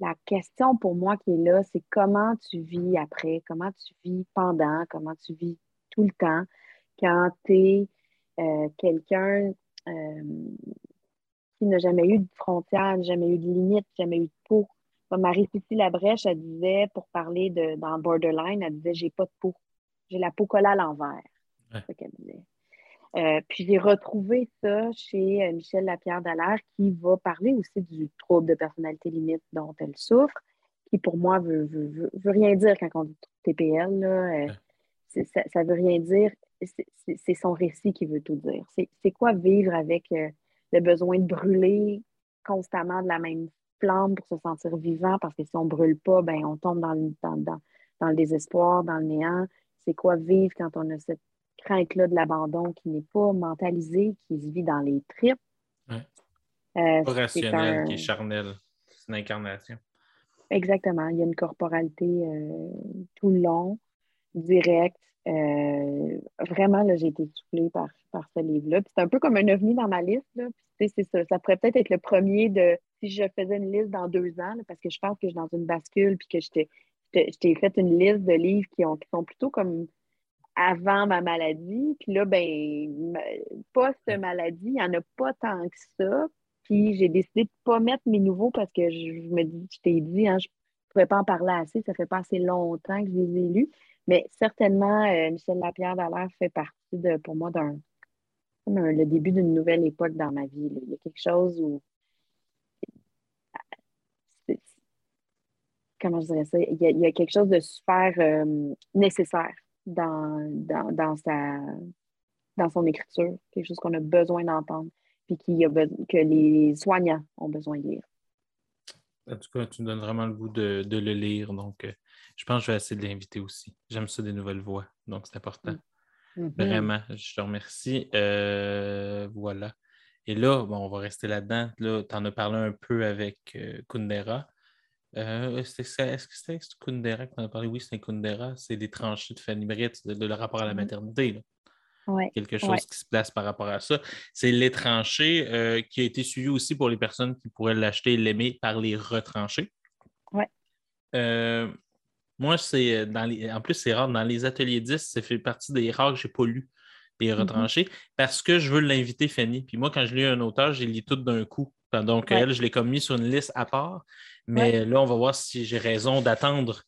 la question pour moi qui est là, c'est comment tu vis après, comment tu vis pendant, comment tu vis tout le temps quand tu es euh, quelqu'un euh, qui n'a jamais eu de frontières, jamais eu de limites, jamais eu de peau. Marie-Cécile Labrèche, elle disait, pour parler de dans Borderline, elle disait J'ai pas de peau. J'ai la peau collée à l'envers. C'est ce qu'elle disait. Euh, puis j'ai retrouvé ça chez Michel Lapierre Dallaire qui va parler aussi du trouble de personnalité limite dont elle souffre, qui pour moi veut, veut, rien dire quand on dit TPL. Là. ça, ne veut rien dire c'est son récit qui veut tout dire. C'est quoi vivre avec euh, le besoin de brûler constamment de la même flamme pour se sentir vivant, parce que si on ne brûle pas, ben, on tombe dans le, dans, le désespoir, dans le néant. C'est quoi vivre quand on a cette crainte-là de l'abandon qui n'est pas mentalisée, qui se vit dans les tripes? Ouais. Euh, pas rationnel, qui est charnel. C'est une incarnation. Exactement. Il y a une corporalité euh, tout le long, direct, euh, vraiment, j'ai été soufflée par, par ce livre-là. C'est un peu comme un ovni dans ma liste. Là. ça, ça pourrait peut-être être le premier de si je faisais une liste dans deux ans, parce que je pense que je suis dans une bascule, puis que je t'ai fait une liste de livres qui, ont, qui sont plutôt comme avant ma maladie. Puis là, ben, post-maladie, il n'y en a pas tant que ça. Puis j'ai décidé de ne pas mettre mes nouveaux parce que je, me dis, je t'ai dit, hein, je ne pourrais pas en parler assez, ça fait pas assez longtemps que je les ai lus. Mais certainement, euh, Michel Lapierre Dallaire fait partie de, pour moi d'un le début d'une nouvelle époque dans ma vie. Il y a quelque chose où comment je dirais ça? Il y a, quelque chose de super euh, nécessaire dans, dans, sa, dans son écriture, quelque chose qu'on a besoin d'entendre, puis qui a que les soignants ont besoin de lire. En tout cas, tu me donnes vraiment le goût de, de le lire. Donc, euh, je pense que je vais essayer de l'inviter aussi. J'aime ça des nouvelles voix, donc c'est important. Mm. Mm-hmm. Vraiment, je te remercie. Euh, voilà. Et là, bon, on va rester là-dedans. Là, tu en as parlé un peu avec Kundera. Euh, est-ce que c'était Kundera que tu en as parlé? Oui, c'est Kundera. C'est des tranchées de Fanny Britt, le rapport à la mm-hmm. maternité. Quelque chose qui se place par rapport à ça. C'est les tranchées qui a été suivi aussi pour les personnes qui pourraient l'acheter et l'aimer par les retranchés. Oui. Moi, c'est euh, dans les. En plus, c'est rare. Dans les ateliers 10, ça fait partie des rares que je n'ai pas lu, les mm-hmm. retranchés, parce que je veux l'inviter, Fanny. Puis moi, quand je lis un auteur, j'ai lu tout d'un coup. Donc, elle, je l'ai comme mis sur une liste à part. Mais là, on va voir si j'ai raison d'attendre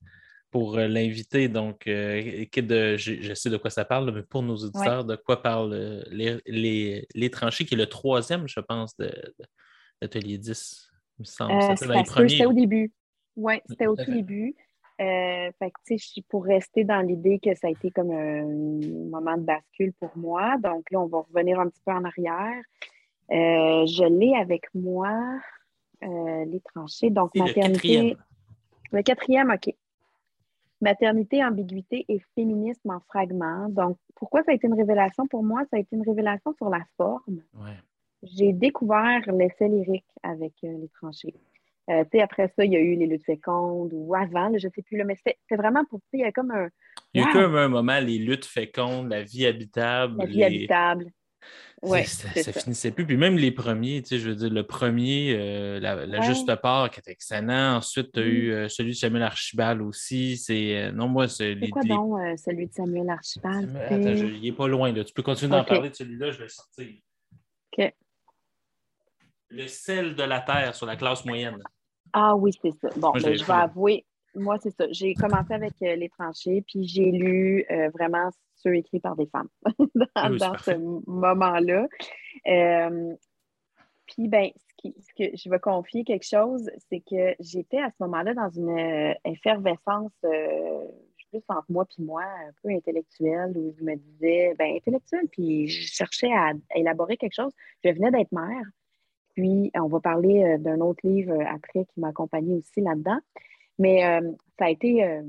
pour euh, l'inviter. Donc, euh, je, sais de quoi ça parle, mais pour nos auditeurs, de quoi parlent les, les, tranchés, qui est le troisième, je pense, de, l'atelier 10. Il me semble. c'était au début. Oui, c'était au tout début. Euh, fait que, pour rester dans l'idée que ça a été comme un moment de bascule pour moi. Donc là, on va revenir un petit peu en arrière. Euh, je l'ai avec moi, euh, les tranchées. Donc, maternité. Le quatrième. OK. Maternité, ambiguïté et féminisme en fragments. Donc, pourquoi ça a été une révélation pour moi? Ça a été une révélation sur la forme. J'ai découvert l'essai lyrique avec les tranchées. Euh, après ça, il y a eu les luttes fécondes ou avant, je ne sais plus, là, mais c'était vraiment pour, il y a comme un... Il y a eu comme un moment, les luttes fécondes, la vie habitable. La vie habitable. Ouais, ça, ça, finissait plus. Puis même les premiers, tu sais, je veux dire, le premier, euh, la, juste part qui était excellent. Ensuite, tu as eu mm. euh, celui de Samuel Archibald aussi. C'est. non, moi, c'est. quoi donc celui de Samuel Archibald? Attends, il n'est pas loin, là. Tu peux continuer d'en parler de celui-là, je vais le sortir. OK. Le sel de la terre sur la classe moyenne. Ah oui, c'est ça. Bon, ben, je vais avouer, moi, c'est ça. J'ai commencé avec euh, Les tranchées, puis j'ai lu euh, vraiment ceux écrits par des femmes dans, ah ce moment-là. Euh, Puis, ben, ce, ce, que je vais confier quelque chose, c'est que j'étais à ce moment-là dans une euh, effervescence, euh, plus entre moi puis moi, un peu intellectuelle, où je me disais, ben, intellectuelle, puis je cherchais à, élaborer quelque chose. Je venais d'être mère. Puis, on va parler d'un autre livre après qui m'a accompagnée aussi là-dedans. Mais ça a été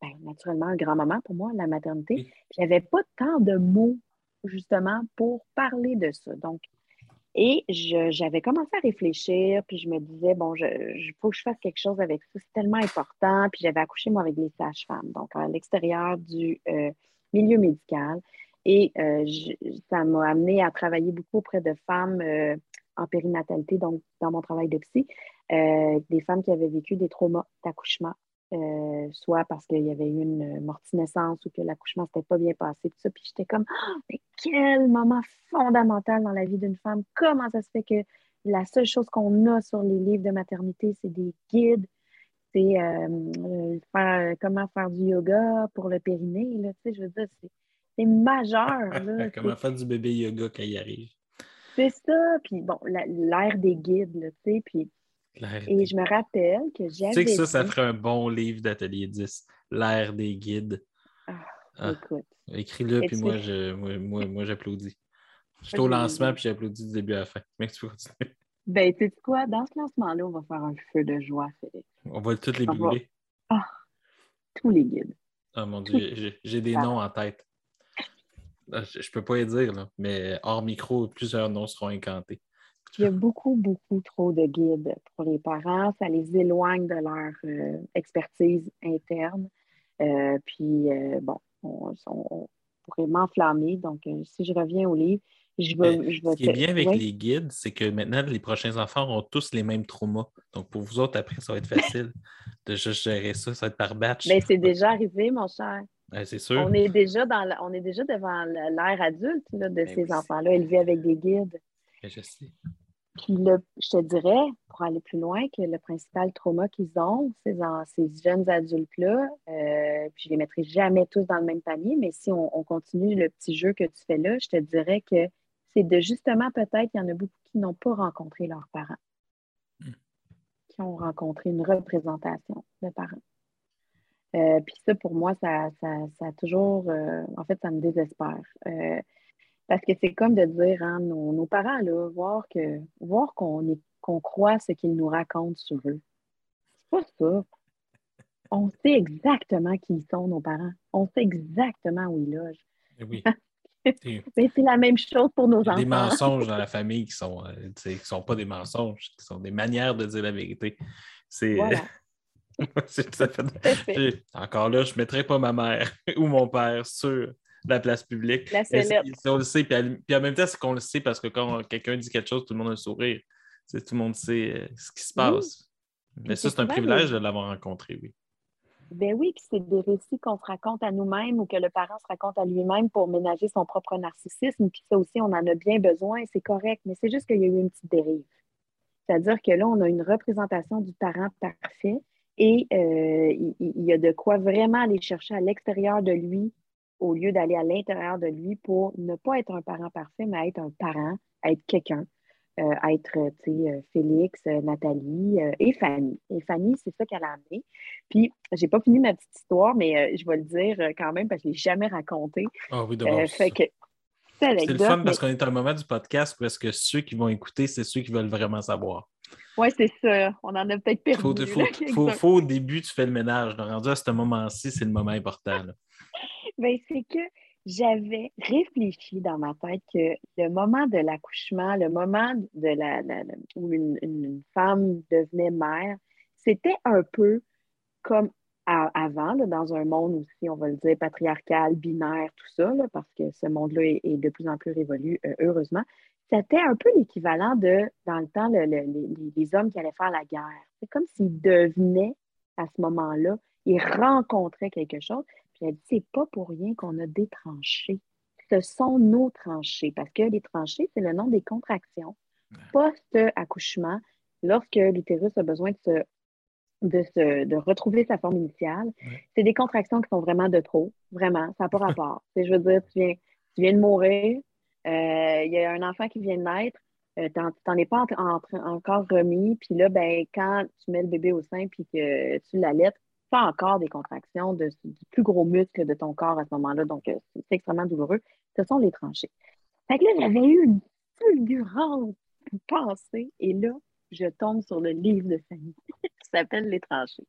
ben, naturellement un grand moment pour moi, la maternité. Je n'avais pas tant de mots, justement, pour parler de ça. Donc, et j'avais commencé à réfléchir, puis je me disais, bon, il faut que je fasse quelque chose avec ça, c'est tellement important. Puis j'avais accouché, moi, avec les sages-femmes, donc à l'extérieur du euh, milieu médical. Et euh, ça m'a amené à travailler beaucoup auprès de femmes euh, en périnatalité, donc dans mon travail de psy, des femmes qui avaient vécu des traumas d'accouchement, soit parce qu'il y avait eu une morte-naissance ou que l'accouchement s'était pas bien passé, tout ça. Puis j'étais comme, ah, mais quel moment fondamental dans la vie d'une femme! Comment ça se fait que la seule chose qu'on a sur les livres de maternité, c'est des guides, c'est euh, faire, comment faire du yoga pour le périnée, là, tu sais, je veux dire, c'est majeur. Là, comment faire du bébé yoga quand il arrive. C'est ça, puis bon, l'air des guides, là, tu sais, puis et je me rappelle que j'avais. Tu sais que ça, ça ferait un bon livre d'atelier 10, l'ère des guides. Ah, ah. écoute. Écris-le, puis moi, je, moi, moi, j'applaudis. Je suis au lancement, puis j'applaudis du début à la fin. Mais tu peux continuer. Ben, tu sais quoi? Dans ce lancement-là, on va faire un feu de joie, Félix. On va tous les brûler. Ah, tous les guides. Oh mon Dieu, j'ai des noms en tête. Je ne peux pas les dire, là, mais hors micro, plusieurs noms seront incantés. Il y a beaucoup, beaucoup trop de guides pour les parents. Ça les éloigne de leur euh, expertise interne. Euh, puis, euh, bon, on, pourrait m'enflammer. Donc, si je reviens au livre, je veux. Je ce qui est bien avec les guides, c'est que maintenant, les prochains enfants ont tous les mêmes traumas. Donc, pour vous autres, après, ça va être facile de juste gérer ça. Ça va être par batch. Mais ben, c'est déjà arrivé, mon cher. c'est sûr. On est, déjà dans on est déjà devant l'ère adulte de ben ces enfants-là, élevés avec des guides. Je sais. Puis le, je te dirais, pour aller plus loin, que le principal trauma qu'ils ont, ces, ces jeunes adultes-là, euh, puis je les mettrai jamais tous dans le même panier, mais si on, continue le petit jeu que tu fais là, je te dirais que c'est de justement peut-être, il y en a beaucoup qui n'ont pas rencontré leurs parents, hmm. qui ont rencontré une représentation de parents. Euh, puis ça, pour moi, ça, ça, a toujours, euh, en fait, ça me désespère. Parce que c'est comme de dire, hein, nos, parents, là, voir que voir qu'on est qu'on croit ce qu'ils nous racontent sur eux. C'est pas ça. On sait exactement qui ils sont, nos parents. On sait exactement où ils logent. Eh oui. Mais c'est la même chose pour nos enfants. Des mensonges dans la famille qui sont, euh, qui sont pas des mensonges, qui sont des manières de dire la vérité. C'est. Voilà. fait... Encore là, je ne mettrais pas ma mère ou mon père sur la place publique. La on le sait, puis, en même temps, c'est qu'on le sait parce que quand quelqu'un dit quelque chose, tout le monde a un sourire. tout le monde sait euh, ce qui se passe. Mais ça, c'est un privilège de l'avoir rencontré, oui. Ben oui, puis c'est des récits qu'on se raconte à nous-mêmes ou que le parent se raconte à lui-même pour ménager son propre narcissisme. Puis ça aussi, on en a bien besoin, c'est correct, mais c'est juste qu'il y a eu une petite dérive. C'est-à-dire que là, on a une représentation du parent parfait et euh, il, y a de quoi vraiment aller chercher à l'extérieur de lui au lieu d'aller à l'intérieur de lui pour ne pas être un parent parfait, mais être un parent, être quelqu'un, euh, être, tu sais, euh, Félix, euh, Nathalie et Fanny. Et Fanny, c'est ça qu'elle a amené. Puis, j'ai pas fini ma petite histoire, mais je vais le dire quand même parce que je l'ai jamais raconté. Ah oui, d'abord. fait que c'est le fun parce qu'on est à un moment du podcast où est-ce que ceux qui vont écouter, c'est ceux qui veulent vraiment savoir. Oui, c'est ça. On en a peut-être perdu. Faut, faut, au début, tu fais le ménage. rendu à ce moment-ci, c'est le moment important. Ben, c'est que j'avais réfléchi dans ma tête que le moment de l'accouchement, le moment de la, où une, femme devenait mère, c'était un peu comme avant, dans un monde aussi, on va le dire, patriarcal, binaire, tout ça, parce que ce monde-là est, de plus en plus révolu, euh, heureusement. C'était un peu l'équivalent de, dans le temps, les, hommes qui allaient faire la guerre. C'est comme s'ils devenaient, à ce moment-là, ils rencontraient quelque chose. Puis elle dit, c'est pas pour rien qu'on a des tranchées. Ce sont nos tranchées, parce que les tranchées, c'est le nom des contractions post-accouchement, lorsque l'utérus a besoin de de, de retrouver sa forme initiale. C'est des contractions qui sont vraiment de trop, vraiment, ça n'a pas rapport. je veux dire, tu viens, tu viens de mourir, euh, il y a un enfant qui vient de naître, euh, t'en t'en es pas en- en train- encore remis. Puis là, ben, quand tu mets le bébé au sein puis que tu l'allaites, as encore des contractions du plus gros muscle de ton corps à ce moment-là. Donc, euh, c'est extrêmement douloureux. Ce sont les tranchées. Fait que là, j'avais eu une fulgurante pensée. Et là, je tombe sur le livre de famille qui s'appelle Les tranchées.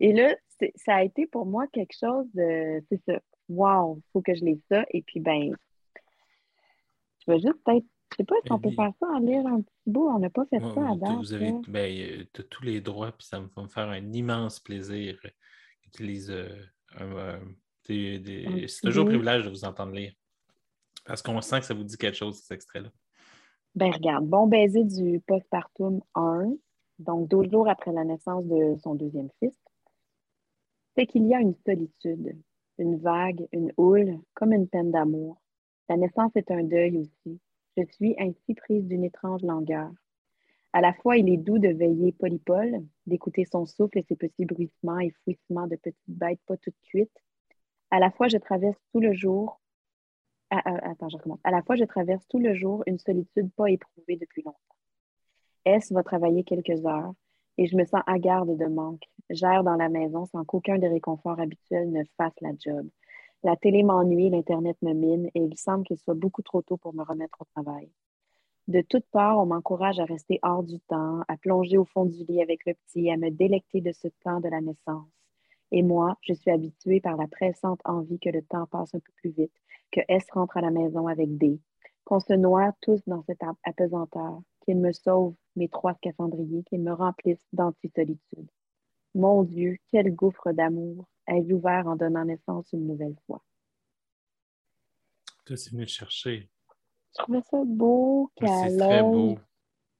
Et là, ça a été pour moi quelque chose de. C'est ça. Wow, il faut que je lise ça. Et puis, ben, je vais juste peut-être. Je sais pas si on peut faire ça en lire un petit bout. On n'a pas fait ça à vous- avez ben, euh, tous les droits, puis ça me va me faire un immense plaisir euh, que tu lises euh, un- un- des- des- Un C'est toujours un privilège de vous entendre lire. Parce qu'on sent que ça vous dit quelque chose, cet extrait-là. Ben, regarde, bon baiser du postpartum 1, donc 12 jours après la naissance de son deuxième fils, c'est qu'il y a une solitude, une vague, une houle, comme une peine d'amour. La naissance est un deuil aussi. Je suis ainsi prise d'une étrange langueur. À la fois, il est doux de veiller polypole, d'écouter son souffle et ses petits bruissements et fouissements de petites bêtes pas toutes cuites. À la fois, je traverse tout le jour ah, recommence. À la fois, je traverse tout le jour une solitude pas éprouvée depuis longtemps. S va travailler quelques heures et je me sens hagarde de manque. J'erre dans la maison sans qu'aucun des réconforts habituels ne fasse la job. La télé m'ennuie, l'Internet me mine et il semble qu'il soit beaucoup trop tôt pour me remettre au travail. De toutes parts, on m'encourage à rester hors du temps, à plonger au fond du lit avec le petit, à me délecter de ce temps de la naissance. Et moi, je suis habituée par la pressante envie que le temps passe un peu plus vite, que S rentre à la maison avec D, qu'on se noie tous dans cette ap- apesanteur, qu'il me sauve mes trois scaphandriers, qu'il me remplisse d'anti-solitude. Mon Dieu, quel gouffre d'amour ai-je ouvert en donnant naissance une nouvelle fois. Toi, c'est venu chercher. Je trouvais ça beau très l'ose beau.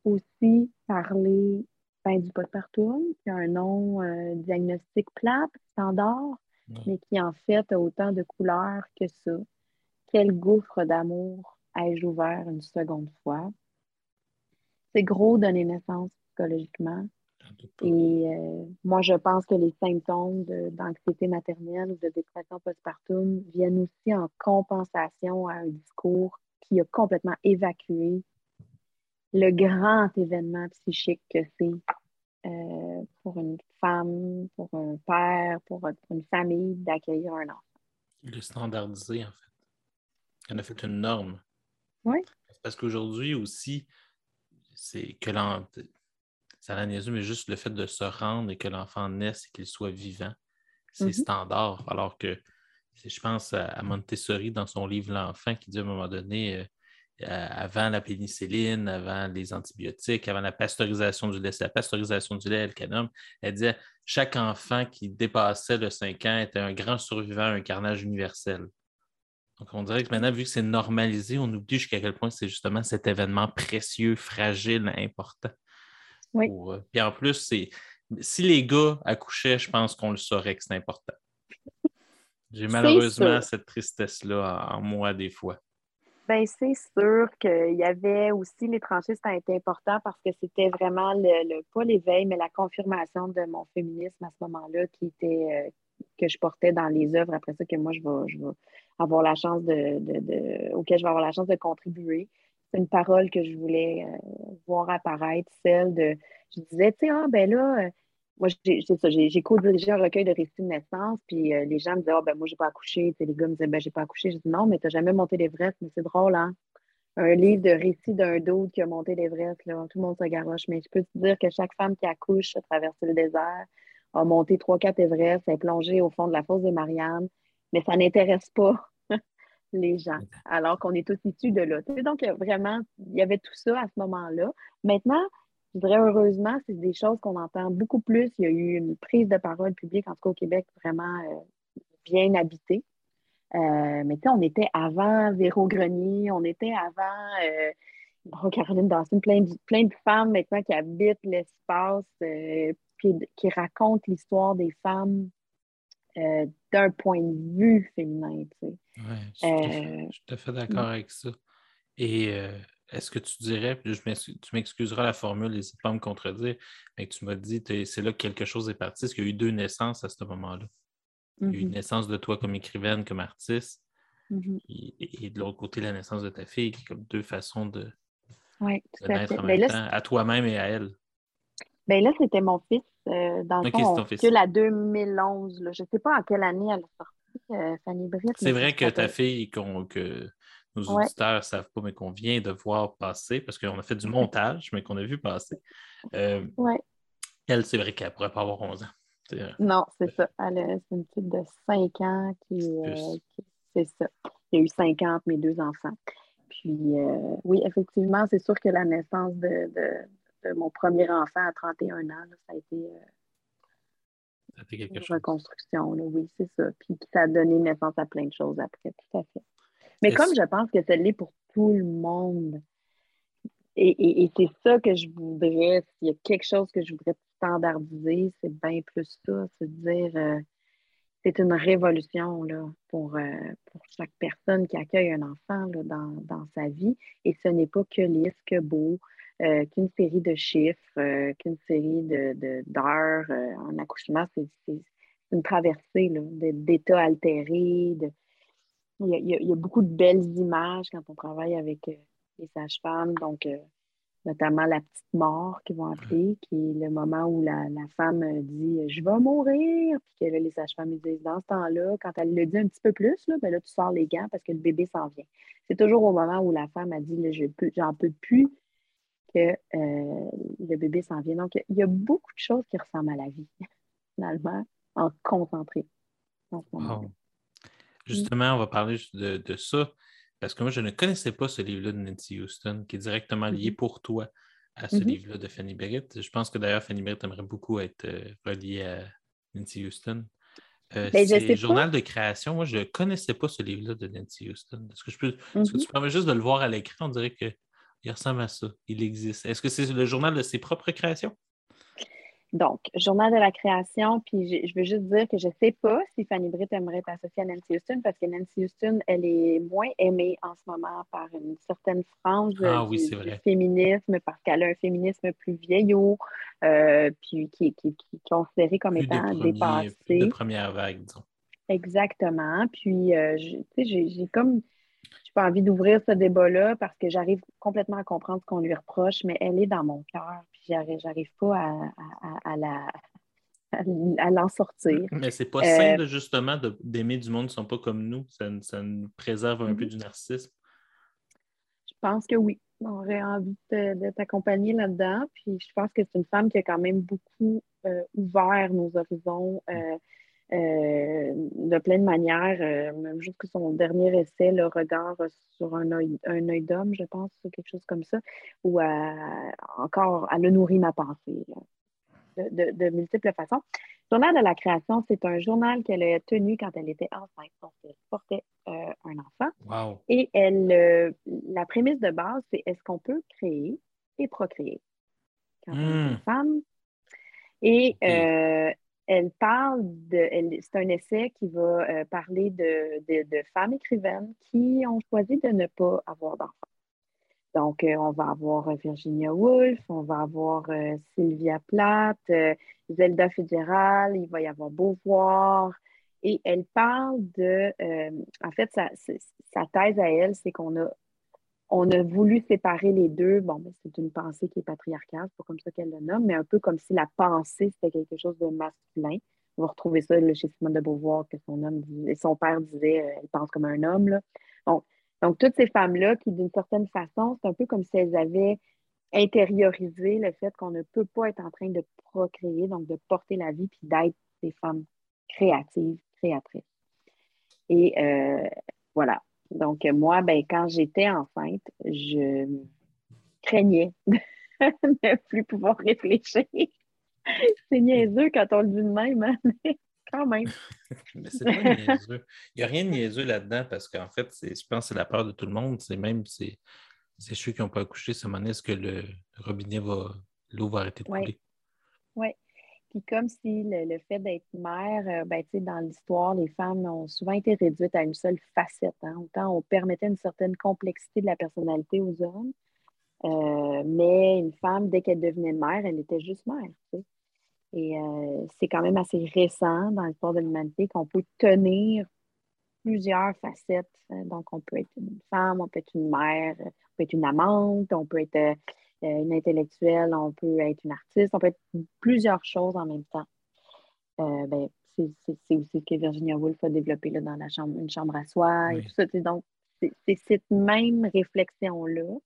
aussi parler ben, du postpartum, qui a un nom euh, diagnostic plate, standard, Ouais. mais qui en fait a autant de couleurs que ça. Quel gouffre d'amour ai-je ouvert une seconde fois? C'est gros donner naissance psychologiquement. Et euh, moi, je pense que les symptômes d'anxiété maternelle ou de dépression postpartum viennent aussi en compensation à un discours qui a complètement évacué le grand événement psychique que c'est euh, pour une femme, pour un père, pour, un- pour une famille d'accueillir un enfant. Il est standardisé, en fait. Il en a fait une norme. Oui. Parce qu'aujourd'hui aussi, c'est que. Ça l'a niaiseux, mais juste le fait de se rendre et que l'enfant naisse et qu'il soit vivant, c'est Mhm. standard. Alors que je pense à, Montessori dans son livre L'enfant qui dit à un moment donné, euh, avant la pénicilline, avant les antibiotiques, avant la pasteurisation du lait, c'est la pasteurisation du lait, le canum, elle disait chaque enfant qui dépassait le 5 ans était un grand survivant à un carnage universel. Donc, on dirait que maintenant, vu que c'est normalisé, on oublie jusqu'à quel point c'est justement cet événement précieux, fragile, important. Oui. Pour, euh, Puis en plus, c'est si les gars accouchaient, je pense qu'on le saurait que c'est important. J'ai malheureusement cette tristesse-là en, en moi des fois. Ben, c'est sûr qu'il y avait aussi les tranchées, ça a été important parce que c'était vraiment le, le- pas l'éveil, mais la confirmation de mon féminisme à ce moment-là qui était euh, que je portais dans les œuvres après ça que moi je vais, je vais avoir la chance de, de, de- auquel je vais avoir la chance de contribuer. C'est une parole que je voulais euh, voir apparaître, celle de je disais, tu sais, ah ben là, euh, moi j'ai ça, j'ai co-dirigé un recueil de récits de naissance, puis euh, les gens me disaient, ah ben moi j'ai pas accouché, Tu sais, les gars me disaient, ben j'ai pas accouché. Je dis non, mais t'as jamais monté l'Everest, mais c'est drôle, hein? Un livre de récits d'un d'autre qui a monté l'Everest, là, tout le monde se garoche. Mais je peux te dire que chaque femme qui accouche a traversé le désert, a monté 3-4 Everest, est plongée au fond de la fosse des Mariannes, mais ça n'intéresse pas les gens, alors qu'on est tous issus de là. Tu sais, donc, vraiment, il y avait tout ça à ce moment-là. Maintenant, je dirais heureusement, c'est des choses qu'on entend beaucoup plus. Il y a eu une prise de parole publique, en tout cas au Québec, vraiment euh, bien habitée. Euh, mais tu sais, on était avant Véro Grenier, on était avant euh, bon, Caroline Dawson, plein de, plein de femmes maintenant qui habitent l'espace, puis qui racontent l'histoire des femmes euh, d'un point de vue féminin. Tu sais. Ouais, je suis tout à fait- Euh, je suis tout à fait d'accord avec ça. Et euh, est-ce que tu dirais, je tu m'excuseras la formule, n'hésite pas à me contredire, mais tu m'as dit c'est là que quelque chose est parti, est-ce qu'il y a eu deux naissances à ce moment-là? Il y a eu une mhm, naissance de toi comme écrivaine, comme artiste, mhm. et, et de l'autre côté, la naissance de ta fille, qui est comme deux façons de, Oui, de à naître fait. en Mais même là, temps, à toi-même et à elle. Ben là, c'était mon fils. Euh, dans le Ok, fond, c'est on ton fils. recule à 2011. Là. Je ne sais pas en quelle année elle est sortie, euh, Fanny Britt. C'est vrai que ta fille, que nos auditeurs ne savent pas, mais qu'on vient de voir passer, parce qu'on a fait du montage, mais qu'on a vu passer. euh, Ouais. elle, c'est vrai qu'elle ne pourrait pas avoir 11 ans. Non, c'est ça. Elle a- C'est une petite de 5 ans qui, euh, qui- C'est ça. Il y a eu 5 ans entre mes deux enfants. Puis, euh, oui, effectivement, c'est sûr que la naissance de mon premier enfant à 31 ans, là, ça a été euh, Ça fait quelque une reconstruction. là. Oui, c'est ça. Puis, ça a donné naissance à plein de choses après, tout à fait. Mais Est-ce- comme je pense que ça l'est pour tout le monde, et, et- et c'est ça que je voudrais, s'il y a quelque chose que je voudrais standardiser, c'est bien plus ça, c'est de dire, euh, c'est une révolution là, pour, euh, pour chaque personne qui accueille un enfant là, dans, dans sa vie. Et ce n'est pas que lisse, que beau, euh, qu'une série de chiffres, euh, qu'une série de, de- d'heures euh, en accouchement. C'est, une traversée de- d'états altérés. de- il, y a, il y a- beaucoup de belles images quand on travaille avec les sages-femmes. Donc, notamment la petite mort qu'ils vont appeler, qui est le moment où la, la femme dit Je vais mourir. Puis que là, les sages-femmes disent Dans ce temps-là, quand elle le dit un petit peu plus, là, ben là, tu sors les gants parce que le bébé s'en vient. C'est toujours au moment où la femme a dit J'en peux plus que euh, le bébé s'en vient. Donc, il y a beaucoup de choses qui ressemblent à la vie, finalement, en concentré. En ce Wow. Justement, on va parler de, de ça, parce que moi, je ne connaissais pas ce livre-là de Nancy Houston, qui est directement lié Mhm. pour toi à ce Mhm. livre-là de Fanny Britt. Je pense que d'ailleurs, Fanny Britt aimerait beaucoup être euh, reliée à Nancy Houston. Euh, Ben, c'est pas. Journal de création. Moi, je ne connaissais pas ce livre-là de Nancy Houston. Est-ce que, je peux... est-ce que Mhm. tu permets juste de le voir à l'écran? On dirait qu'il ressemble à ça. Il existe. Est-ce que c'est le journal de ses propres créations? Donc, Journal de la création, puis je, veux juste dire que je ne sais pas si Fanny Britt aimerait être associée à Nancy Houston parce que Nancy Houston, elle est moins aimée en ce moment par une certaine frange Ah oui, du, féminisme parce qu'elle a un féminisme plus vieillot, euh, puis qui, qui, qui est considéré comme Plus étant dépassé. de première vague, disons. Exactement. Puis, euh, tu sais, j'ai j'ai comme, j'ai pas envie d'ouvrir ce débat-là parce que j'arrive complètement à comprendre ce qu'on lui reproche, mais elle est dans mon cœur, puis j'arrive, j'arrive pas à, à- à- à la, à, l'en sortir. Mais c'est pas Euh, là, justement, de- d'aimer du monde qui ne sont pas comme nous. Ça, ça nous préserve un peu Mhm. du narcissisme. Je pense que oui. On aurait envie de, de t'accompagner là-dedans. Puis je pense que c'est une femme qui a quand même beaucoup euh, ouvert nos horizons euh, euh, de plein de manières. euh, même jusque son dernier essai, Le regard sur un œil, un œil d'homme, je pense, ou quelque chose comme ça, où encore, elle a nourri ma pensée là, de, de- de multiples façons. Journal de la création, c'est un journal qu'elle a tenu quand elle était enceinte. Donc, elle portait euh, un enfant. Wow. Et elle, euh, la prémisse de base, c'est est-ce qu'on peut créer et procréer quand on est Hmm. une femme? Et euh, elle parle de, c'est un essai qui va euh, parler de, femmes écrivaines qui ont choisi de ne pas avoir d'enfants. Donc, euh, on va avoir euh, Virginia Woolf, on va avoir Sylvia Plath, Zelda Fitzgerald, il va y avoir Beauvoir. Et elle parle de, en fait, sa thèse à elle, c'est qu'on a, on a voulu séparer les deux. Bon, ben, c'est une pensée qui est patriarcale, c'est pas comme ça qu'elle le nomme, mais un peu comme si la pensée, c'était quelque chose de masculin. On va retrouver ça chez Simone de Beauvoir, que son homme disait- son père disait, euh, elle pense comme un homme. Donc, toutes ces femmes-là qui, d'une certaine façon, c'est un peu comme si elles avaient intériorisé le fait qu'on ne peut pas être en train de procréer, donc de porter la vie, puis d'être des femmes créatives, créatrices. Et euh, voilà. Donc, moi, ben, quand j'étais enceinte, je craignais de ne plus pouvoir réfléchir. C'est niaiseux quand on le dit de même, hein, mais quand même. Mais c'est pas niaiseux. Il n'y a rien de niaiseux là-dedans parce qu'en fait, je pense que c'est la peur de tout le monde. C'est même c'est ceux qui n'ont pas accouché, ça m'en est-ce que le robinet va. l'eau va arrêter de Ouais. couler? Oui. Puis comme si le, le fait d'être mère, euh, ben, dans l'histoire, les femmes ont souvent été réduites à une seule facette. hein. Autant on permettait une certaine complexité de la personnalité aux hommes, euh, mais une femme, dès qu'elle devenait mère, elle était juste mère. Et euh, c'est quand même assez récent dans l'histoire de l'humanité qu'on peut tenir plusieurs facettes. Euh, Donc, on peut être une femme, on peut être une mère, on peut être une amante, on peut être une intellectuelle, on peut être une artiste, on peut être plusieurs choses en même temps. Euh, ben, c'est aussi ce que Virginia Woolf a développé là, dans la chambre, une chambre à soi et tout ça. Donc, c'est cette même réflexion-là.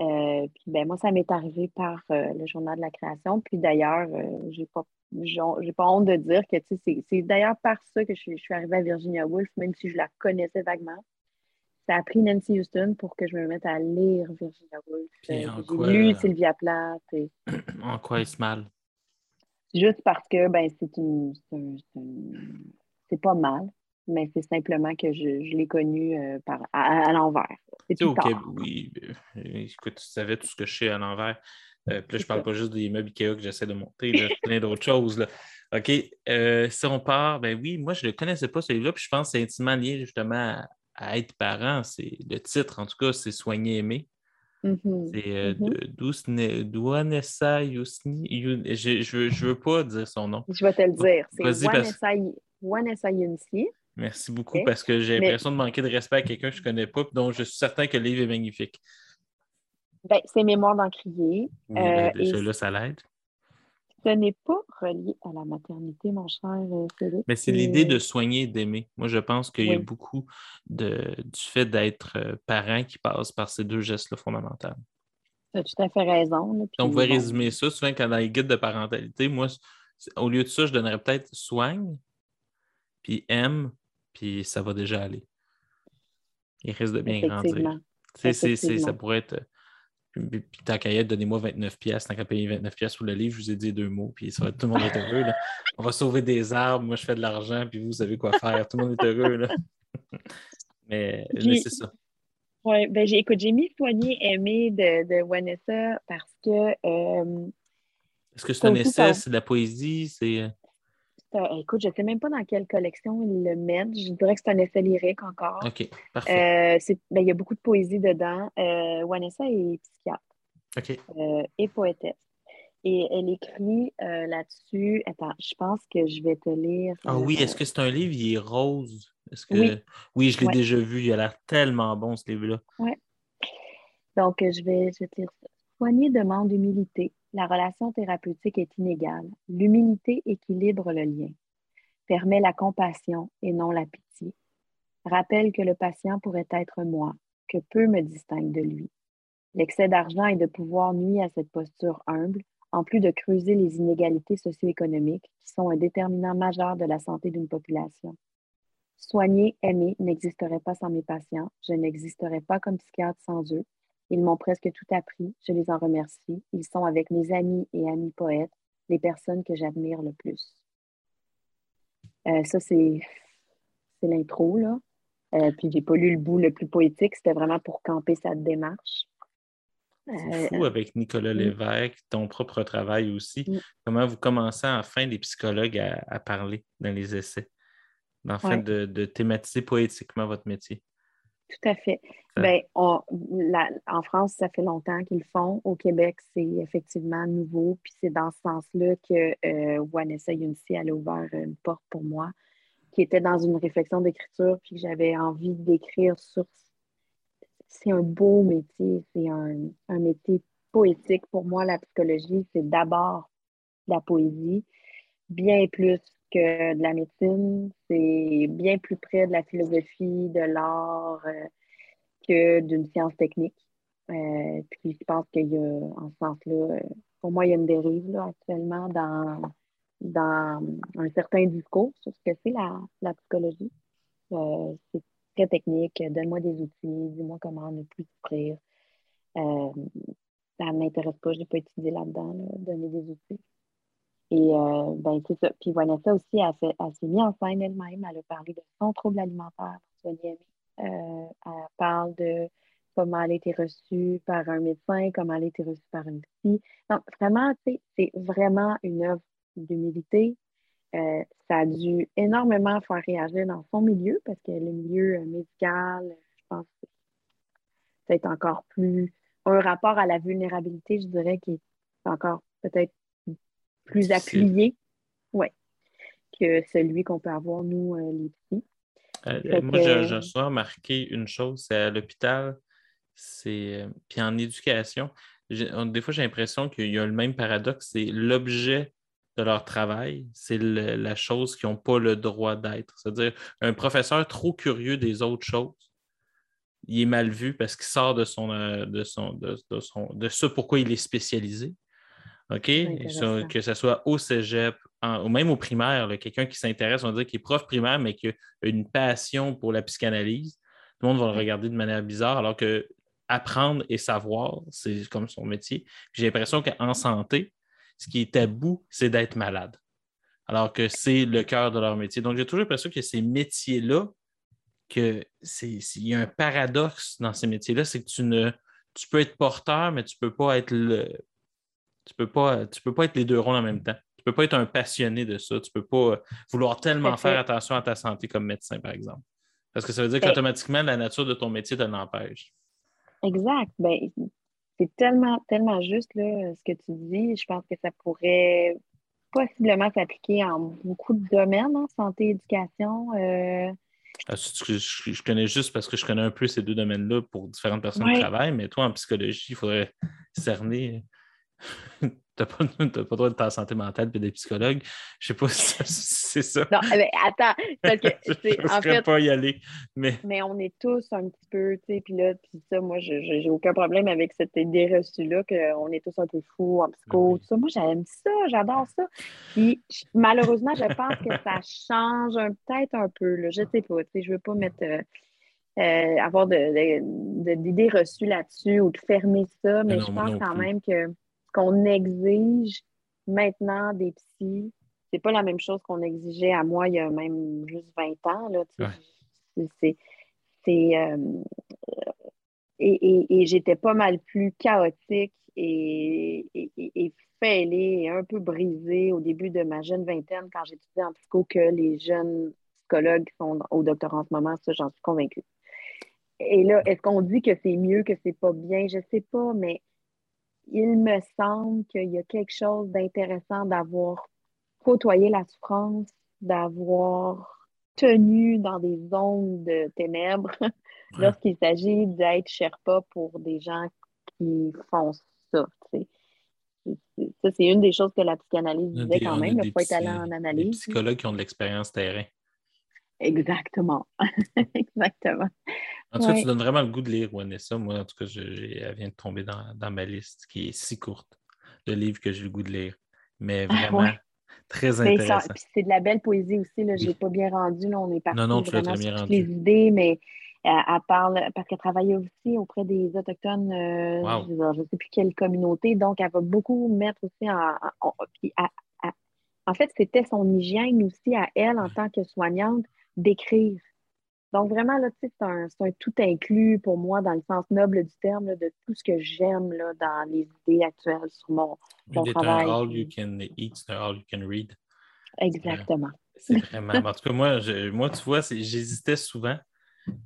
Euh, puis ben, moi, ça m'est arrivé par euh, le journal de la création. Puis d'ailleurs, euh, j'ai pas j'ai pas honte de dire que tu sais, c'est d'ailleurs par ça que je suis arrivée à Virginia Woolf, même si je la connaissais vaguement. Ça a pris Nancy Houston pour que je me mette à lire Virginia Woolf. Euh, j'ai quoi, lu euh, Sylvia Plath. et- En quoi est-ce mal? Juste parce que ben, c'est une, c'est pas mal, mais c'est simplement que je, je l'ai connu euh, par, à, à l'envers. C'est au. Québec, oui, euh, écoute, tu savais tout ce que je sais à l'envers. Euh, puis là, je parle ça. pas juste des meubles Ikea que j'essaie de monter, là, plein d'autres choses. Là. OK. euh, si on part, ben oui, moi, je ne le connaissais pas, celui-là, puis je pense que c'est intimement lié justement à, à être parent. C'est le titre, en tout cas, c'est Soigner aimer. Mhm. C'est euh, Yousni. You- Je je veux, je veux pas dire son nom. Je vais te le dire. C'est Wanessa Yunsi. Merci beaucoup parce que j'ai Mais- l'impression de manquer de respect à quelqu'un que je ne connais pas, dont je suis certain que le livre est magnifique. Ben, c'est Mémoire d'encrier. Oui, Euh, ben, et là, ça l'aide. Ce n'est pas relié à la maternité, mon cher euh, Félix. Mais c'est l'idée de soigner et d'aimer. Moi, je pense qu'il y a beaucoup de, du fait d'être euh, parent qui passe par ces deux gestes-là fondamentaux. Tu as tout à fait raison. là, on bon, résumer ça, souvent quand dans les guides de parentalité, moi, au lieu de ça, je donnerais peut-être soigne, puis aime, puis ça va déjà aller. Il risque de bien grandir. C'est- ça pourrait être. Puis, tant qu'à y être, donnez-moi 29 pièces, tant qu'à payer 29 pièces pour le livre, je vous ai dit deux mots, puis ça va, tout le monde est heureux. là. On va sauver des arbres, moi je fais de l'argent, puis vous savez quoi faire. Tout le monde est heureux. Là. Mais, c'est ça. Ouais, ben j'ai, écoute, j'ai mis Soigner Aimer de, de Vanessa parce que euh, Est-ce que c'est un essai, ça- c'est de la poésie? C'est. Euh, écoute, je ne sais même pas dans quelle collection ils le mettent. Je dirais que c'est un essai lyrique encore. OK, parfait. Euh, ben, il y a beaucoup de poésie dedans. Euh, Vanessa est psychiatre euh, et poétesse. Et elle écrit là-dessus. Attends, je pense que je vais te lire. Ah oui, est-ce que c'est un livre, il est rose? Est-ce que... Oui. Oui, je l'ai Ouais. déjà vu. Il a l'air tellement bon, ce livre-là. Donc, euh, je vais, je vais te lire ça. Soigner demande humilité. La relation thérapeutique est inégale. L'humilité équilibre le lien, permet la compassion et non la pitié. Rappelle que le patient pourrait être moi, que peu me distingue de lui. L'excès d'argent et de pouvoir nuit à cette posture humble, en plus de creuser les inégalités socio-économiques qui sont un déterminant majeur de la santé d'une population. Soigner, aimer n'existerait pas sans mes patients. Je n'existerais pas comme psychiatre sans eux. Ils m'ont presque tout appris. Je les en remercie. Ils sont avec mes amis et amis poètes, les personnes que j'admire le plus. Euh, ça, c'est l'intro, là. Euh, puis, j'ai pas lu le bout le plus poétique. C'était vraiment pour camper sa démarche. C'est Euh, fou avec Nicolas. Lévesque, ton propre travail aussi. Mm. Comment vous commencez enfin, les psychologues, à, à parler dans les essais, enfin de thématiser poétiquement votre métier? Tout à fait. Ben, on- la- en France, ça fait longtemps qu'ils le font. Au Québec, c'est effectivement nouveau. Puis c'est dans ce sens-là que euh, Vanessa Yunsi, elle a ouvert une porte pour moi, qui était dans une réflexion d'écriture, puis que j'avais envie d'écrire sur. C'est un beau métier, c'est un, un métier poétique. Pour moi, la psychologie, c'est d'abord la poésie, bien plus que de la médecine. C'est bien plus près de la philosophie, de l'art. euh, que d'une science technique. Euh, puis je pense qu'il y a, en ce sens-là, pour moi, il y a une dérive là, actuellement dans, dans un certain discours sur ce que c'est la, psychologie. Euh, c'est très technique. Donne-moi des outils, dis-moi comment ne plus souffrir. Ça ne m'intéresse pas, je n'ai pas étudié là-dedans, là, donner des outils. Et euh, ben, c'est ça. Puis Vanessa aussi, elle, s'est mise en scène elle-même. Elle a parlé de son trouble alimentaire Aimer. Euh, elle parle de comment elle a été reçue par un médecin, comment elle a été reçue par une psy. Donc, vraiment, c'est vraiment une œuvre d'humilité. Euh, ça a dû énormément faire réagir dans son milieu parce que le milieu euh, médical, je pense que c'est encore plus un rapport à la vulnérabilité, je dirais, qui est encore peut-être plus appuyé ouais, que celui qu'on peut avoir, nous, euh, les psys. Euh, Fait moi, que- je, je suis remarqué une chose, c'est à l'hôpital, c'est. euh, Puis en éducation, j'ai- on- des fois, j'ai l'impression qu'il y a le même paradoxe, c'est l'objet de leur travail, c'est le- la chose qu'ils n'ont pas le droit d'être. C'est-à-dire, un professeur trop curieux des autres choses, il est mal vu parce qu'il sort de son, euh, de son, de, de son, de ce pourquoi il est spécialisé. OK? Que ce soit au cégep, en- ou même au primaire, quelqu'un qui s'intéresse, on va dire qu'il est prof primaire, mais qui a une passion pour la psychanalyse, tout le monde va le regarder de manière bizarre, alors que apprendre et savoir, c'est comme son métier. J'ai l'impression qu'en santé, ce qui est tabou, c'est d'être malade, alors que c'est le cœur de leur métier. Donc, j'ai toujours l'impression que ces métiers-là, que c'est, il y a un paradoxe dans ces métiers-là, c'est que tu ne tu peux être porteur, mais tu peux pas être le. Tu peux pas, tu peux pas être les deux rôles en même temps. Tu peux pas être un passionné de ça. Tu peux pas vouloir tellement faire attention à ta santé comme médecin, par exemple. Parce que ça veut dire Ben- qu'automatiquement, la nature de ton métier te l'empêche. Exact. Ben, c'est tellement, tellement juste là, ce que tu dis. Je pense que ça pourrait possiblement s'appliquer en beaucoup de domaines, hein, santé, éducation. euh, Ah, Je, je- je connais juste parce que je connais un peu ces deux domaines-là pour différentes personnes Ouais. qui travaillent, mais toi, en psychologie, il faudrait cerner. Tu n'as pas, t'as pas le droit de ta santé mentale et des psychologues. Je sais pas si c'est ça. Non, ben, attends, parce que, je ne en fait, pas y aller. Mais mais on est tous un petit peu, tu sais, puis là, puis ça, moi, j'ai aucun problème avec cette idée reçue-là qu'on est tous un peu fous en psycho, Oui. tout ça. Moi, j'aime ça, j'adore ça. Puis, malheureusement, je pense que ça change peut-être un peu, là. Je sais pas, tu sais, je veux pas mettre... euh, euh, avoir de, de- de- d'idées reçues là-dessus ou de fermer ça, mais non, je pense quand même que qu'on exige maintenant des psys, c'est pas la même chose qu'on exigeait à moi il y a même juste 20 ans. Là. Ouais. C'est- euh, et, et, et j'étais pas mal plus chaotique et, et fêlée et un peu brisée au début de ma jeune vingtaine quand j'étudiais en psycho que les jeunes psychologues qui sont au doctorat en ce moment, ça, j'en suis convaincue. Et là, est-ce qu'on dit que c'est mieux, que c'est pas bien? Je sais pas, mais il me semble qu'il y a quelque chose d'intéressant d'avoir côtoyé la souffrance, d'avoir tenu dans des zones de ténèbres lorsqu'il s'agit d'être Sherpa pour des gens qui font ça. Ça, c'est une des choses que la psychanalyse disait des- quand même. Il faut être allé en des analyse. psychologues qui ont de l'expérience terrain. Exactement. Exactement. En tout cas, tu donnes vraiment le goût de lire Vanessa. Moi, en tout cas, je- elle vient de tomber dans, dans ma liste qui est si courte de livres que j'ai le goût de lire. Mais Ah, vraiment, ouais. très ça- intéressant. puis c'est de la belle poésie aussi. Là. Je l'ai pas bien rendu. Là. On est parti Non, non, tu l'as vraiment très bien sur toutes les idées, mais euh, elle parle parce qu'elle travaille aussi auprès des Autochtones, euh, Wow. je ne sais plus quelle communauté. Donc, elle va beaucoup mettre aussi en. en- en- puis à- à- en fait, c'était son hygiène aussi à elle en tant que soignante d'écrire. Donc, vraiment, là, c'est un, un tout inclus pour moi dans le sens noble du terme là, de tout ce que j'aime dans les idées actuelles sur mon. mon C'est un travail, all you can eat, c'est un all you can read. Exactement. C'est vraiment. En tout cas, moi, je- moi tu vois, j'hésitais souvent.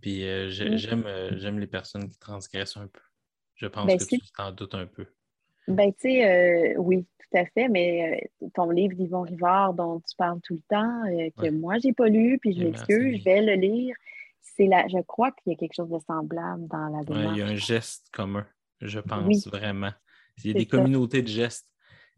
Puis euh, Mm. j'aime euh, j'aime les personnes qui transgressent un peu. Je pense Ben, que si. tu t'en doutes un peu. Ben, tu sais, euh, oui, tout à fait, mais euh, ton livre d'Yvon Rivard dont tu parles tout le temps, euh, que Ouais. moi, j'ai pas lu, puis je Et m'excuse, merci. je vais le lire. C'est la, je crois qu'il y a quelque chose de semblable dans la Ouais, démarche. il y a un geste commun, je pense Oui. vraiment. Il y a des ça. communautés de gestes.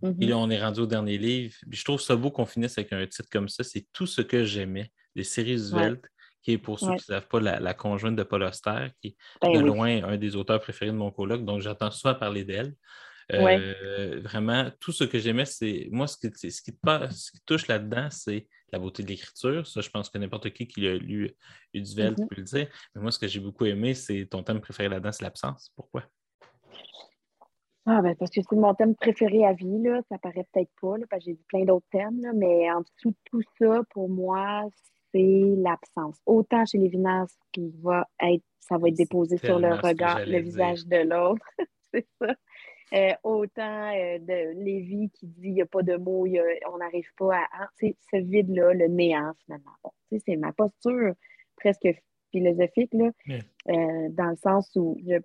Mhm. Et là, on est rendu au dernier livre. Puis je trouve ça beau qu'on finisse avec un titre comme ça. C'est tout ce que j'aimais. Les séries Svelte, qui est pour ceux Ouais. qui ne savent pas la, la conjointe de Paul Auster, qui est Ben de oui. loin un des auteurs préférés de mon coloc. Donc j'entends souvent parler d'elle. Euh, Vraiment, tout ce que j'aimais, c'est. Moi, ce qui, ce qui te ce qui touche là-dedans, c'est la beauté de l'écriture. Ça, je pense que n'importe qui qui a lu Udvelt Mhm. peut le dire. Mais moi, ce que j'ai beaucoup aimé, c'est ton thème préféré là-dedans, c'est l'absence. Pourquoi? Ah, ben, parce que c'est mon thème préféré à vie, là. Ça paraît peut-être pas, là, parce que j'ai dit plein d'autres thèmes, là, mais en dessous de tout ça, pour moi, c'est l'absence. Autant chez Lévinas qui va être, ça va être déposé sur le regard, le visage de l'autre. c'est ça. Euh, autant euh, de Lévi qui dit il n'y a pas de mots, y a- on n'arrive pas à. hein, c'est ce vide-là, le néant, finalement. Bon, tu sais, c'est ma posture presque philosophique, là, euh, dans le sens où je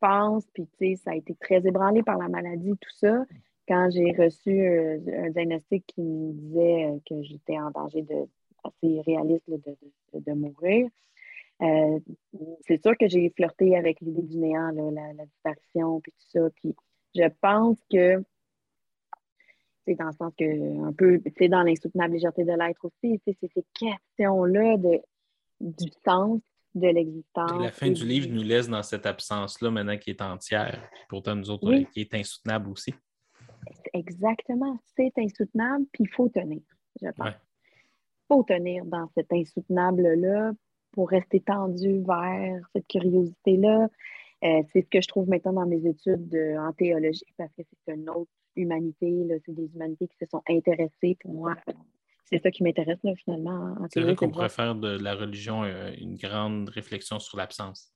pense, puis tu sais, ça a été très ébranlé par la maladie, tout ça. Quand j'ai reçu un diagnostic qui me disait que j'étais en danger de assez réaliste là, de, de- de mourir. Euh, c'est sûr que j'ai flirté avec l'idée du néant, là, la, la disparition, puis tout ça. Puis je pense que c'est dans le sens que, un peu, c'est dans l'insoutenable légèreté de l'être aussi, c'est ces questions-là de, du sens de l'existence. La fin du livre nous laisse dans cette absence-là, maintenant qui est entière. Pourtant, nous autres, Oui. qui est insoutenable aussi. Exactement, c'est insoutenable, puis il faut tenir, je pense. Ouais. Il faut tenir dans cet insoutenable-là pour rester tendu vers cette curiosité-là. Euh, c'est ce que je trouve maintenant dans mes études euh, en théologie, parce que c'est une autre humanité, c'est des humanités qui se sont intéressées pour moi. C'est ça qui m'intéresse finalement en en C'est vrai qu'on pourrait faire de la religion euh, une grande réflexion sur l'absence.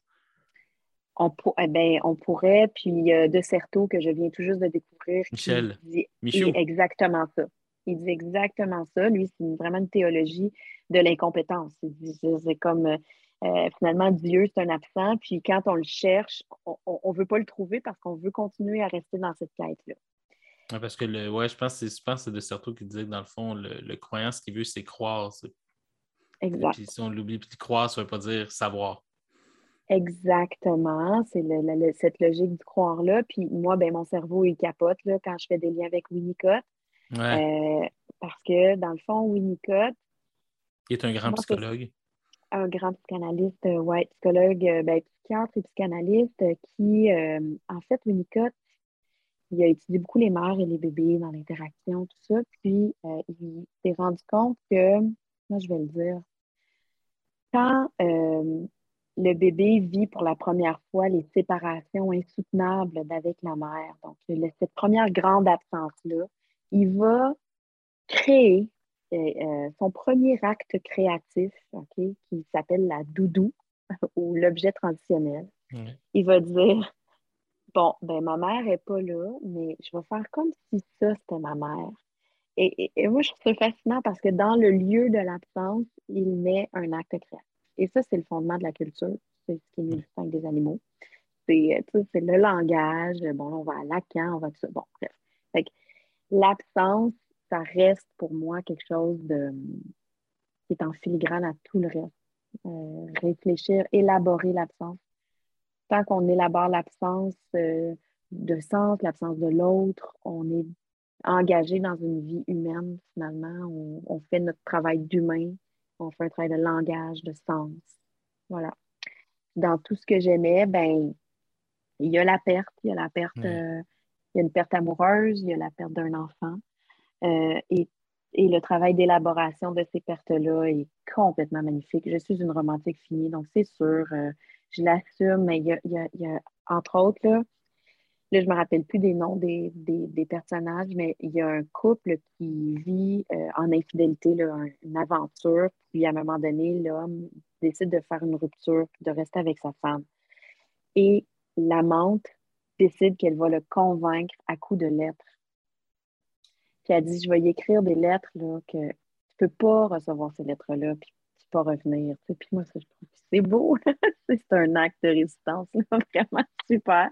On, pour- eh ben, on pourrait, puis de Certeau, que je viens tout juste de découvrir. Michel. dit- Michou. exactement ça. Il dit exactement ça. Lui, c'est vraiment une théologie de l'incompétence. C'est comme euh, finalement Dieu, c'est un absent, puis quand on le cherche, on ne veut pas le trouver parce qu'on veut continuer à rester dans cette quête-là. Ouais, parce que, le, ouais, je pense, que c'est- je pense que c'est de Certeau qui disait que dans le fond, le, le croyant, ce qu'il veut, c'est croire. Exact. Puis si on l'oublie, puis croire, ça ne veut pas dire savoir. Exactement. C'est le- cette logique du croire-là. Puis moi, ben, mon cerveau, il capote là, quand je fais des liens avec Winnicott. Ouais. Euh, parce que, dans le fond, Winnicott, Il est un grand moi, psychologue. Un grand psychanalyste, euh, ouais, psychologue, euh, ben, psychiatre et psychanalyste euh, qui, en fait, Winnicott, il a étudié beaucoup les mères et les bébés dans l'interaction, tout ça, puis il s'est rendu compte que, moi je vais le dire, quand le bébé vit pour la première fois les séparations insoutenables d'avec la mère, donc cette première grande absence-là, il va créer euh, son premier acte créatif, qui s'appelle la doudou ou l'objet transitionnel. Ouais. Il va dire Bon, ben ma mère n'est pas là, mais je vais faire comme si ça, c'était ma mère. Et, et- et moi, je trouve ça fascinant parce que dans le lieu de l'absence, il met un acte créatif. Et ça, c'est le fondement de la culture. C'est ce qui nous distingue des animaux. C'est euh, le langage. Bon, on va à Lacan, on va tout ça. Bon, bref. Fait que l'absence, ça reste pour moi quelque chose de qui est en filigrane à tout le reste. Euh, réfléchir, élaborer l'absence. Tant qu'on élabore l'absence euh, de sens, l'absence de l'autre, on est engagé dans une vie humaine, finalement. On, on fait notre travail d'humain, on fait un travail de langage, de sens. Voilà. Dans tout ce que j'aimais, ben, il y a la perte, il y a la perte, euh, il y a une perte amoureuse, il y a la perte d'un enfant. Euh, et, et le travail d'élaboration de ces pertes-là est complètement magnifique. Je suis une romantique finie, donc c'est sûr, euh, je l'assume, mais il y a, y a- entre autres, là, là, je ne me rappelle plus des noms des, des- personnages, mais il y a un couple qui vit euh, en infidélité, là, un- une aventure, puis à un moment donné, l'homme décide de faire une rupture, de rester avec sa femme. Et l'amante décide qu'elle va le convaincre à coups de lettres. Puis elle dit, je vais y écrire des lettres là, que tu peux pas recevoir ces lettres-là, puis tu peux pas revenir. Puis moi, ça, je trouve que c'est beau. c'est un acte de résistance, vraiment super.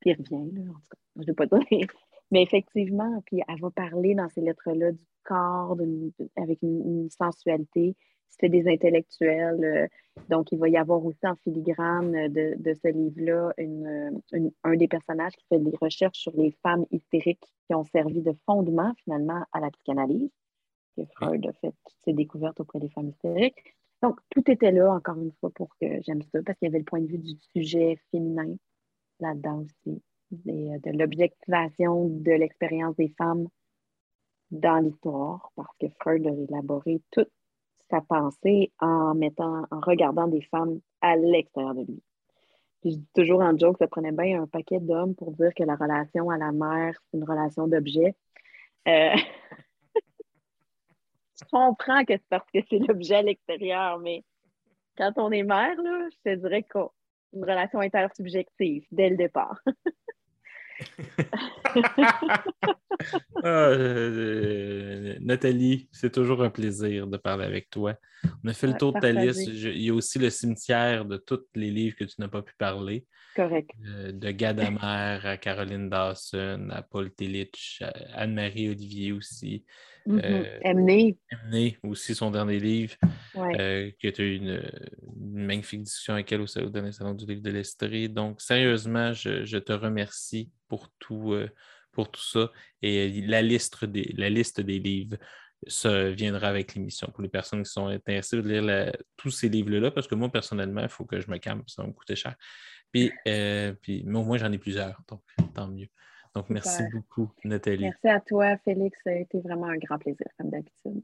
Puis il revient, là, en tout cas, je ne pas dire. Mais effectivement, puis elle va parler dans ces lettres-là du corps, avec une sensualité. C'était des intellectuels. euh, donc, il va y avoir aussi en filigrane euh, de, de ce livre-là une- une- un des personnages qui fait des recherches sur les femmes hystériques qui ont servi de fondement finalement à la psychanalyse. Que Freud a fait toutes ses découvertes auprès des femmes hystériques. Donc, tout était là, encore une fois, pour que j'aime ça, parce qu'il y avait le point de vue du sujet féminin là-dedans aussi, et, euh, de l'objectivation de l'expérience des femmes dans l'histoire, parce que Freud a élaboré toute sa pensée en mettant, en regardant des femmes à l'extérieur de lui. Puis je dis toujours en joke, ça prenait bien un paquet d'hommes pour dire que la relation à la mère, c'est une relation d'objet. Euh, je comprends que c'est parce que c'est l'objet à l'extérieur, mais quand on est mère, là, je te dirais qu'une relation intersubjective dès le départ. Ah, euh, Nathalie, c'est toujours un plaisir de parler avec toi. On a fait le tour de ta liste. Je- il y a aussi le cimetière de tous les livres que tu n'as pas pu parler. Correct. Euh, de Gadamer à Caroline Dawson, à Paul Tillich, à Anne-Marie Olivier aussi. Mhm. Euh, Emmener. Emmené aussi son dernier livre, Ouais. euh, que tu as eu une, une magnifique discussion avec elle au, dernier salon du livre de l'Estrie. Donc, sérieusement, je, je te remercie pour tout, euh, pour tout ça. Et euh, la liste des, la liste des livres ça viendra avec l'émission pour les personnes qui sont intéressées de lire la- tous ces livres-là, parce que moi, personnellement, il faut que je me calme, ça va me coûter cher. Puis, euh, puis mais au moins, j'en ai plusieurs, donc tant mieux. Donc, merci beaucoup, Nathalie. Merci à toi, Félix. Ça a été vraiment un grand plaisir, comme d'habitude.